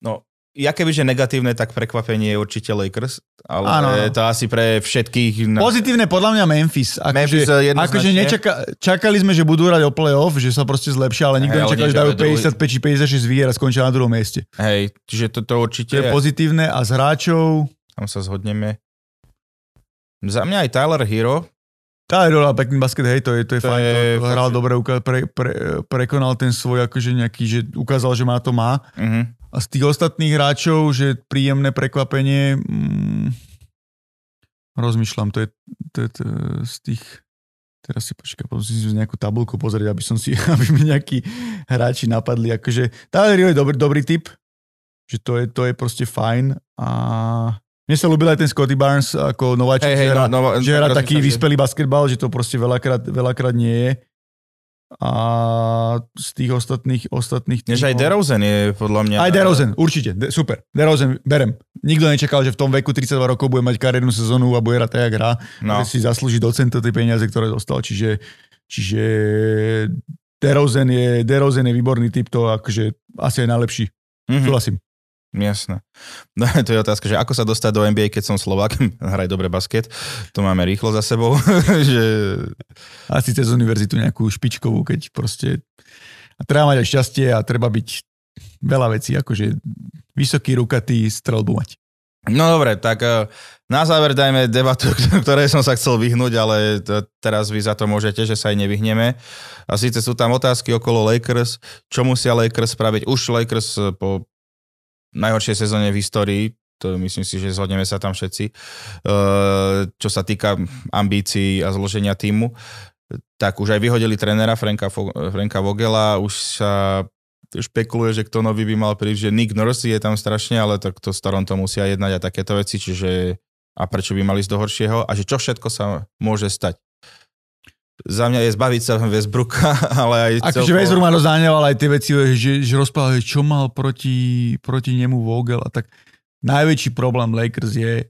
No, ja kebyže negatívne, tak prekvapenie je určite Lakers, ale áno. je to asi pre všetkých. Na... Pozitívne podľa mňa Memphis. Akože, Memphis, jednoznačne. akože nečaka, čakali sme, že budú hrať o playoff, že sa proste zlepšia, ale nikto ale nečakal, že že dajú budú druhý. 55 či 56 výher a skončia na druhom mieste. Hej, čiže to, to určite To je pozitívne a z hráčov tam sa zhodneme. Za mňa aj Tyler Hero, Tá hral pekný basket, hej, to je, to je To fajn, je to, fakt, hral že- dobre, pre, pre, prekonal ten svoj, akože nejaký, že ukázal, že má to má. uh-huh. A z tých ostatných hráčov, že príjemné prekvapenie, mm, rozmýšľam, to je, to je, to z tých, teraz si počkaj, musím si nejakú tabulku pozrieť, aby som si, aby mi nejakí hráči napadli, akože Tyler Hero je dobrý, dobrý typ, že to je, to je proste fajn a mne sa ľúbil aj ten Scotty Barnes ako nováčik, Hej, hej, že hrá, no, no, rozmýšľam, taký vyspelý basketbal, že to proste veľakrát, veľakrát nie je. A z tých ostatných, ostatných Než aj DeRozan je podľa mňa... aj DeRozan, určite, de, super. DeRozan, berem. Nikto nečakal, že v tom veku 32 rokov bude mať kariérnu sezónu a bude hrať tak, jak hrá. No, No. si zaslúži docenta tie peniaze, ktoré dostal. Čiže, čiže DeRozan je, DeRozan je výborný typ, to akože asi aj najlepší. mhm, Súhlasím. Jasné. No, to je otázka, že ako sa dostať do NBA, keď som Slovak, hraj dobre basket, to máme rýchlo za sebou, že Asi cez univerzitu nejakú špičkovú, keď proste... A treba mať aj šťastie a treba byť veľa vecí, akože vysoký, rukatý, strelbu mať. No dobre, tak eh, na záver dajme debatu, ktoré som sa chcel vyhnúť, ale t- teraz vy za to môžete, že sa aj nevyhneme. A síce sú tam otázky okolo Lakers, čo musia Lakers spraviť. Už Lakers eh, po najhoršej sezóne v histórii, to myslím si, že zhodneme sa tam všetci, eh, čo sa týka ambícií a zloženia týmu, tak už aj vyhodili trénera Franka, Franka Vogela, už sa špekuluje, že kto nový by mal prísť, že Nick Nurse je tam strašne, ale tak to s Toronto musia jednať a takéto veci, čiže a prečo by mali ísť do horšieho a že čo všetko sa môže stať. Za mňa je zbaviť sa Westbrooka, ale aj Akože Westbrook ma rozdáňoval aj tie veci, že, že rozprával, čo mal proti, proti nemu Vogel a tak. Najväčší problém Lakers je,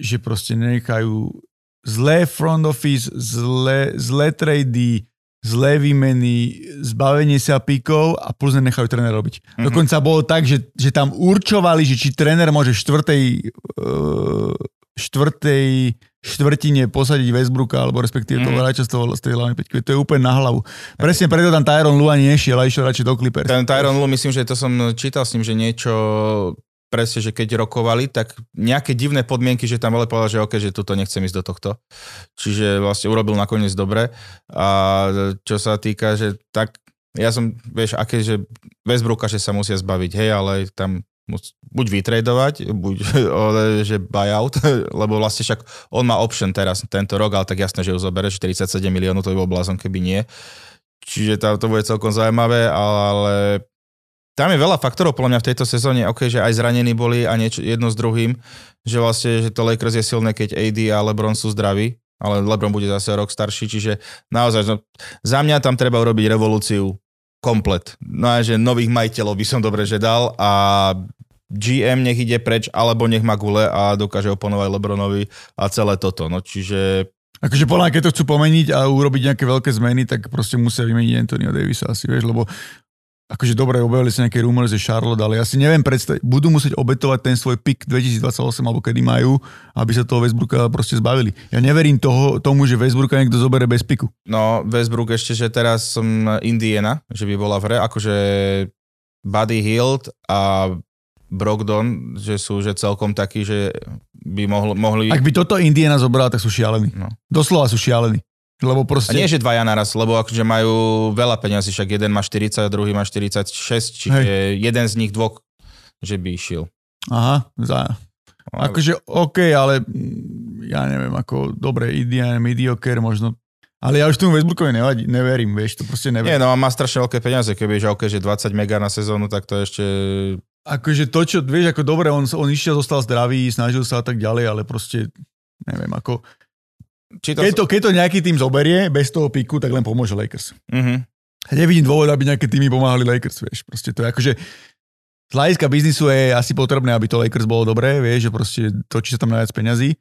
že proste nenechajú zlé front office, zlé, zlé trady, zlé výmeny, zbavenie sa pikov a plus nenechajú tréner robiť. Mhm. Mm-hmm. Dokonca bolo tak, že, že tam určovali, že či tréner môže v štvrtej, uh, štvrtej štvrtine posadiť Westbrooka, alebo respektíve toho Mhm. hráča z, toho, z tej hlavnej peťky. To je úplne na hlavu. Presne preto tam Tyron Lu ani nešiel a išiel radšej do Clippers. Ten Tyron Lue, myslím, že to som čítal s ním, že niečo presne, že keď rokovali, tak nejaké divné podmienky, že tam ale povedal, že OK, že tuto nechcem ísť do tohto. Čiže vlastne urobil nakoniec dobre. A čo sa týka, že tak ja som, vieš, aké, že Westbrooka, že sa musia zbaviť, hej, ale tam buď vytredovať, buď že buyout, lebo vlastne však on má option teraz tento rok, ale tak jasné, že ju zobereš 47 miliónov, to by bol blázon, keby nie. čiže tam to bude celkom zaujímavé, ale tam je veľa faktorov podľa mňa v tejto sezóne, ok, že aj zranení boli a niečo, jedno s druhým, že vlastne, že to Lakers je silné, keď AD a LeBron sú zdraví, ale LeBron bude zase rok starší, čiže naozaj, no, za mňa tam treba urobiť revolúciu komplet. No a že nových majiteľov by som dobre že dal a GM nech ide preč, alebo nech má gule a dokáže oponovať Lebronovi a celé toto. No čiže Akože podľa keď to chcú pomeniť a urobiť nejaké veľké zmeny, tak proste musia vymeniť Antonio Davisa asi, vieš, lebo akože dobre, objavili sa nejaké rumory ze Charlotte, ale ja si neviem predstaviť, budú musieť obetovať ten svoj pik 2028 alebo kedy majú, aby sa toho Westbrooka proste zbavili. Ja neverím toho, tomu, že Westbrooka niekto zoberie bez piku. No, Westbrook ešte, že teraz som Indiana, že by bola v hre, akože Buddy Hield a Brogdon, že sú že celkom takí, že by mohli... mohli... Ak by toto Indiana zobrala, tak sú šialení. No. Doslova sú šialení. Lebo proste... A nie, že dvaja naraz, lebo akože majú veľa peňazí, však jeden má 40 a druhý má 46, čiže Hej. jeden z nich dvoch, že by išiel. Aha, za... No, akože OK, ale ja neviem, ako dobre, Indiana, mediocre, možno ale ja už tomu Westbrookovi nevadí, neverím, vieš, to proste neverím. Nie, no a má strašne veľké peniaze, keby že OK, že 20 mega na sezónu, tak to ešte... Akože to, čo, vieš, ako dobre, on, on išiel, zostal zdravý, snažil sa a tak ďalej, ale proste, neviem, ako či to... Keď, to, keď to nejaký tým zoberie bez toho piku, tak len pomôže Lakers. Uh-huh. Nevidím dôvod, aby nejaké týmy pomáhali Lakers, vieš. Proste to je akože z hľadiska biznisu je asi potrebné, aby to Lakers bolo dobré, vieš, že proste točí sa tam najviac peňazí.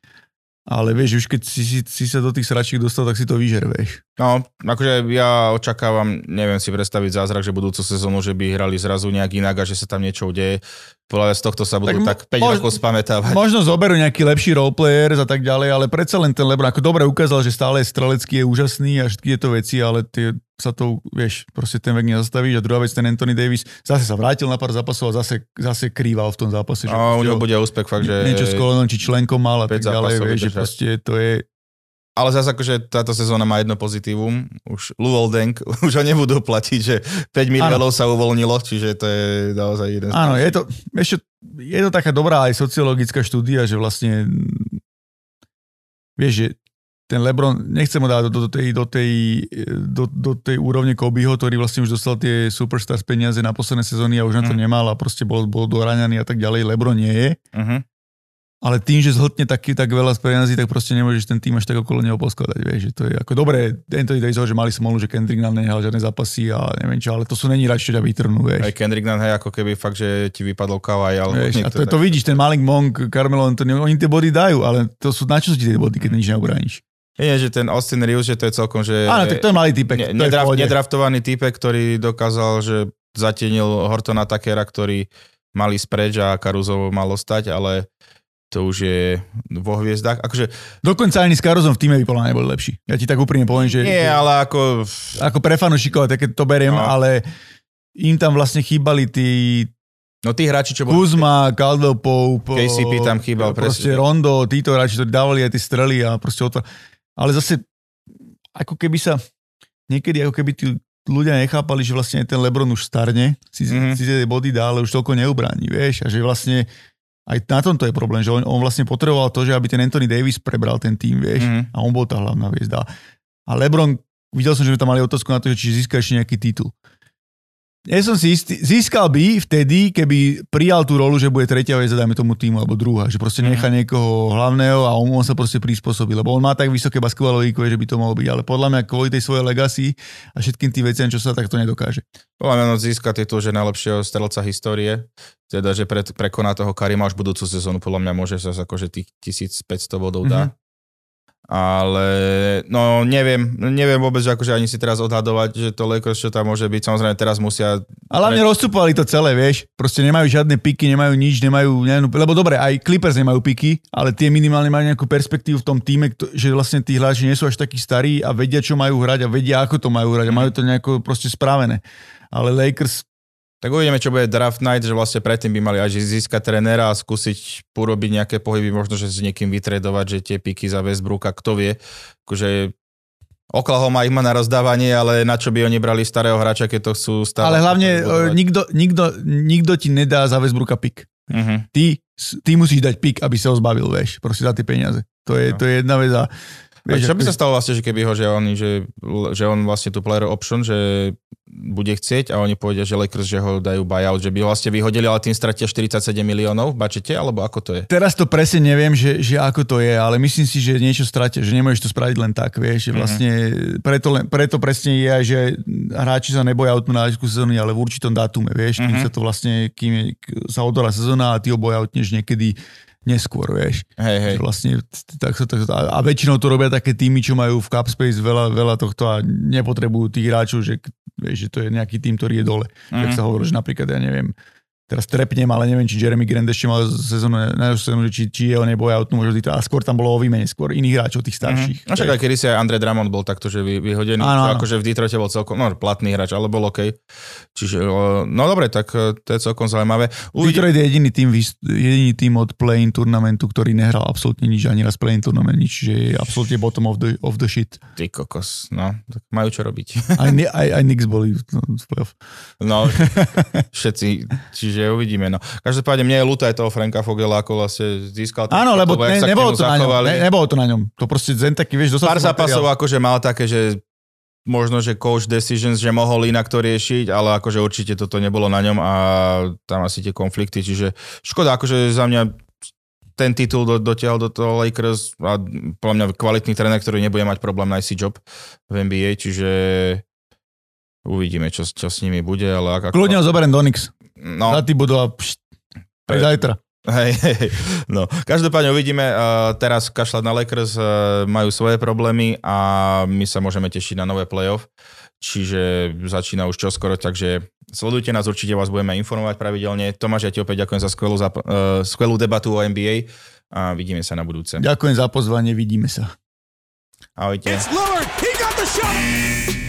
Ale vieš, už keď si, si, si sa do tých sračiek dostal, tak si to vyžer, vieš. No, akože ja očakávam, neviem si predstaviť zázrak, že budúcu sezónu, že by hrali zrazu nejak inak a že sa tam niečo udeje. Podľa z tohto sa budú tak, tak 5 mož, rokov spamätávať. Možno zoberú nejaký lepší roleplayer a tak ďalej, ale predsa len ten Lebron ako dobre ukázal, že stále strelecký je úžasný a všetky tieto veci, ale tie sa to, vieš, proste ten vek nezastavíš a druhá vec, ten Anthony Davis zase sa vrátil na pár zápasov a zase, zase krýval v tom zápase. Že a u neho bude úspech fakt, že... Niečo s kolenom či členkom mal a tak ďalej, vieš, že proste to je... Ale zase akože táto sezóna má jedno pozitívum. Už Luol Deng už ho nebudú platiť, že 5 miliónov sa uvoľnilo, čiže to je naozaj jeden Áno, je to, ešte, je to taká dobrá aj sociologická štúdia, že vlastne vieš, že ten Lebron, nechcem ho dať do, do, tej, do, tej, do, do tej úrovne Kobeho, ktorý vlastne už dostal tie superstars peniaze na posledné sezóny a už na to mhm. nemal a proste bol, bol doraňaný a tak ďalej. Lebron nie je. Uh-huh ale tým, že zhltne taký, tak veľa z tak proste nemôžeš ten tým až tak okolo neho poskladať, vieš, že to je ako dobré, Anthony Davis že mali smolu, že Kendrick Nunn nehal žiadne zápasy a neviem čo, ale to sú není čo ťa vytrhnú, vieš. Aj Kendrick hej, ako keby fakt, že ti vypadol kavaj, ale... Vieš, a to, to, vidíš, ten Malik Monk, Carmelo Anthony, oni tie body dajú, ale to sú na čo ti tie body, keď nič neubrániš. Nie, že ten Austin Reeves, že to je celkom, že... Áno, tak to je malý typek. Ne, nedraft, nedraftovaný typek, ktorý dokázal, že zatienil Hortona Takera, ktorý mali spreč a Karuzovo malo stať, ale to už je vo hviezdách. Akože... Dokonca ani s Karozom v týme by podľa neboli lepší. Ja ti tak úprimne poviem, že... Nie, ale ako... Ako pre fanúšikov, tak to beriem, no. ale im tam vlastne chýbali tí... No tí hráči, čo boli... Kuzma, Caldwell Pope... KCP tam chýbal. Proste presne. Rondo, títo hráči, ktorí dávali aj tie strely a proste otvor... Ale zase, ako keby sa... Niekedy ako keby tí ľudia nechápali, že vlastne ten Lebron už starne, si, mm-hmm. si tie body dá, ale už toľko neubráni, vieš, a že vlastne aj na tomto je problém, že on, on vlastne potreboval to, že aby ten Anthony Davis prebral ten tým, vieš, mm. a on bol tá hlavná hviezda. A LeBron, videl som, že by tam mali otázku na to, že či získa ešte nejaký titul. Ja som si istý, získal by vtedy, keby prijal tú rolu, že bude tretia vec, dajme tomu týmu, alebo druhá, že proste nechá mhm. niekoho hlavného a on, on sa proste prispôsobí, lebo on má tak vysoké basketbalové IQ, že by to mohlo byť, ale podľa mňa kvôli tej svojej legacy a všetkým tým veciam, čo sa tak to nedokáže. Podľa mňa získa titul, že najlepšieho strelca histórie, teda, že pre, prekoná toho Karima už budúcu sezónu, podľa mňa môže sa akože tých 1500 bodov dá. Mm-hmm ale no neviem, neviem vôbec, že akože ani si teraz odhadovať, že to Lakers, čo tam môže byť, samozrejme teraz musia... Ale hlavne rozcupovali to celé, vieš, proste nemajú žiadne piky, nemajú nič, nemajú, neviem, lebo dobre, aj Clippers nemajú piky, ale tie minimálne majú nejakú perspektívu v tom týme, že vlastne tí hráči nie sú až takí starí a vedia, čo majú hrať a vedia, ako to majú hrať a majú to nejako proste spravené. Ale Lakers tak uvidíme, čo bude draft night, že vlastne predtým by mali aj získať trénera a skúsiť urobiť nejaké pohyby, možno, že s niekým vytredovať, že tie piky za Westbrooka, kto vie. Akože Oklahoma ich má na rozdávanie, ale na čo by oni brali starého hráča, keď to chcú stále... Ale hlavne e, nikto, nikto, nikto ti nedá za Westbrooka pik. Uh-huh. Ty, ty musíš dať pik, aby sa ho zbavil, vieš, proste za tie peniaze. To je, no. to je jedna vec a A čo by sa stalo vlastne, že keby ho, že on, že, že on vlastne tu player option, že bude chcieť a oni povedia, že Lakers, že ho dajú buyout, že by vlastne vyhodili, ale tým stratia 47 miliónov v bačete, alebo ako to je? Teraz to presne neviem, že, že ako to je, ale myslím si, že niečo stratia, že nemôžeš to spraviť len tak, vieš, že mhm. vlastne mm-hmm. preto, preto presne je aj, že hráči sa neboja outnú na sezónu, ale v určitom dátume, vieš, kým mm-hmm. sa to vlastne, kým je, sa odorá sezóna a ty ho bojautneš niekedy neskôr, vieš. Hej, hej. Vlastne, tak tak, a väčšinou to robia také týmy, čo majú v Capspace veľa, veľa tohto a nepotrebujú tých hráčov, že, vieš, že to je nejaký tým, ktorý je dole. Mm-hmm. Tak sa hovorí, že napríklad, ja neviem, teraz trepnem, ale neviem, či Jeremy Grant ešte mal sezónu, sezónu či, či jeho nebo ja možno a skôr tam bolo o výmene, skôr iných hráčov, tých starších. Mm-hmm. A však aj kedy si aj Andre Drummond bol takto, že vy, vyhodený, áno, áno. akože v Detroite bol celkom, no platný hráč, ale bol OK. Čiže, no dobre, tak e, to je celkom zaujímavé. Uvidí... Detroit je jediný tým, jediný tým od play-in turnamentu, ktorý nehral absolútne nič, ani raz play-in turnament, nič, že je absolútne bottom of the, of the shit. Ty kokos, no, tak majú čo robiť. Aj, aj, aj Knicks boli v playoff. No, všetci, čiže uvidíme, no. Každopádne mne je ľúto aj toho Franka Fogela, ako vlastne získal. Áno, lebo ne, nebolo, to na ňom, ne, nebolo to na ňom. To proste zen taký, vieš, Pár zápasov akože mal také, že možno, že coach decisions, že mohol inak to riešiť, ale akože určite toto nebolo na ňom a tam asi tie konflikty, čiže škoda, akože za mňa ten titul do, dotiahol do toho Lakers a podľa mňa kvalitný tréner, ktorý nebude mať problém nájsť si job v NBA, čiže uvidíme, čo, čo s nimi bude. Ale ak, Kľudne ho zoberiem do Nix. No. Za budú a pšt, aj zajtra. Hej, hej, no. Každopádne uvidíme, uh, teraz kašľať na Lakers uh, majú svoje problémy a my sa môžeme tešiť na nové playoff, čiže začína už čoskoro, takže sledujte nás, určite vás budeme informovať pravidelne. Tomáš, ja ti opäť ďakujem za skvelú, uh, skvelú debatu o NBA a vidíme sa na budúce. Ďakujem za pozvanie, vidíme sa. Ahojte. It's Lillard. He got the shot.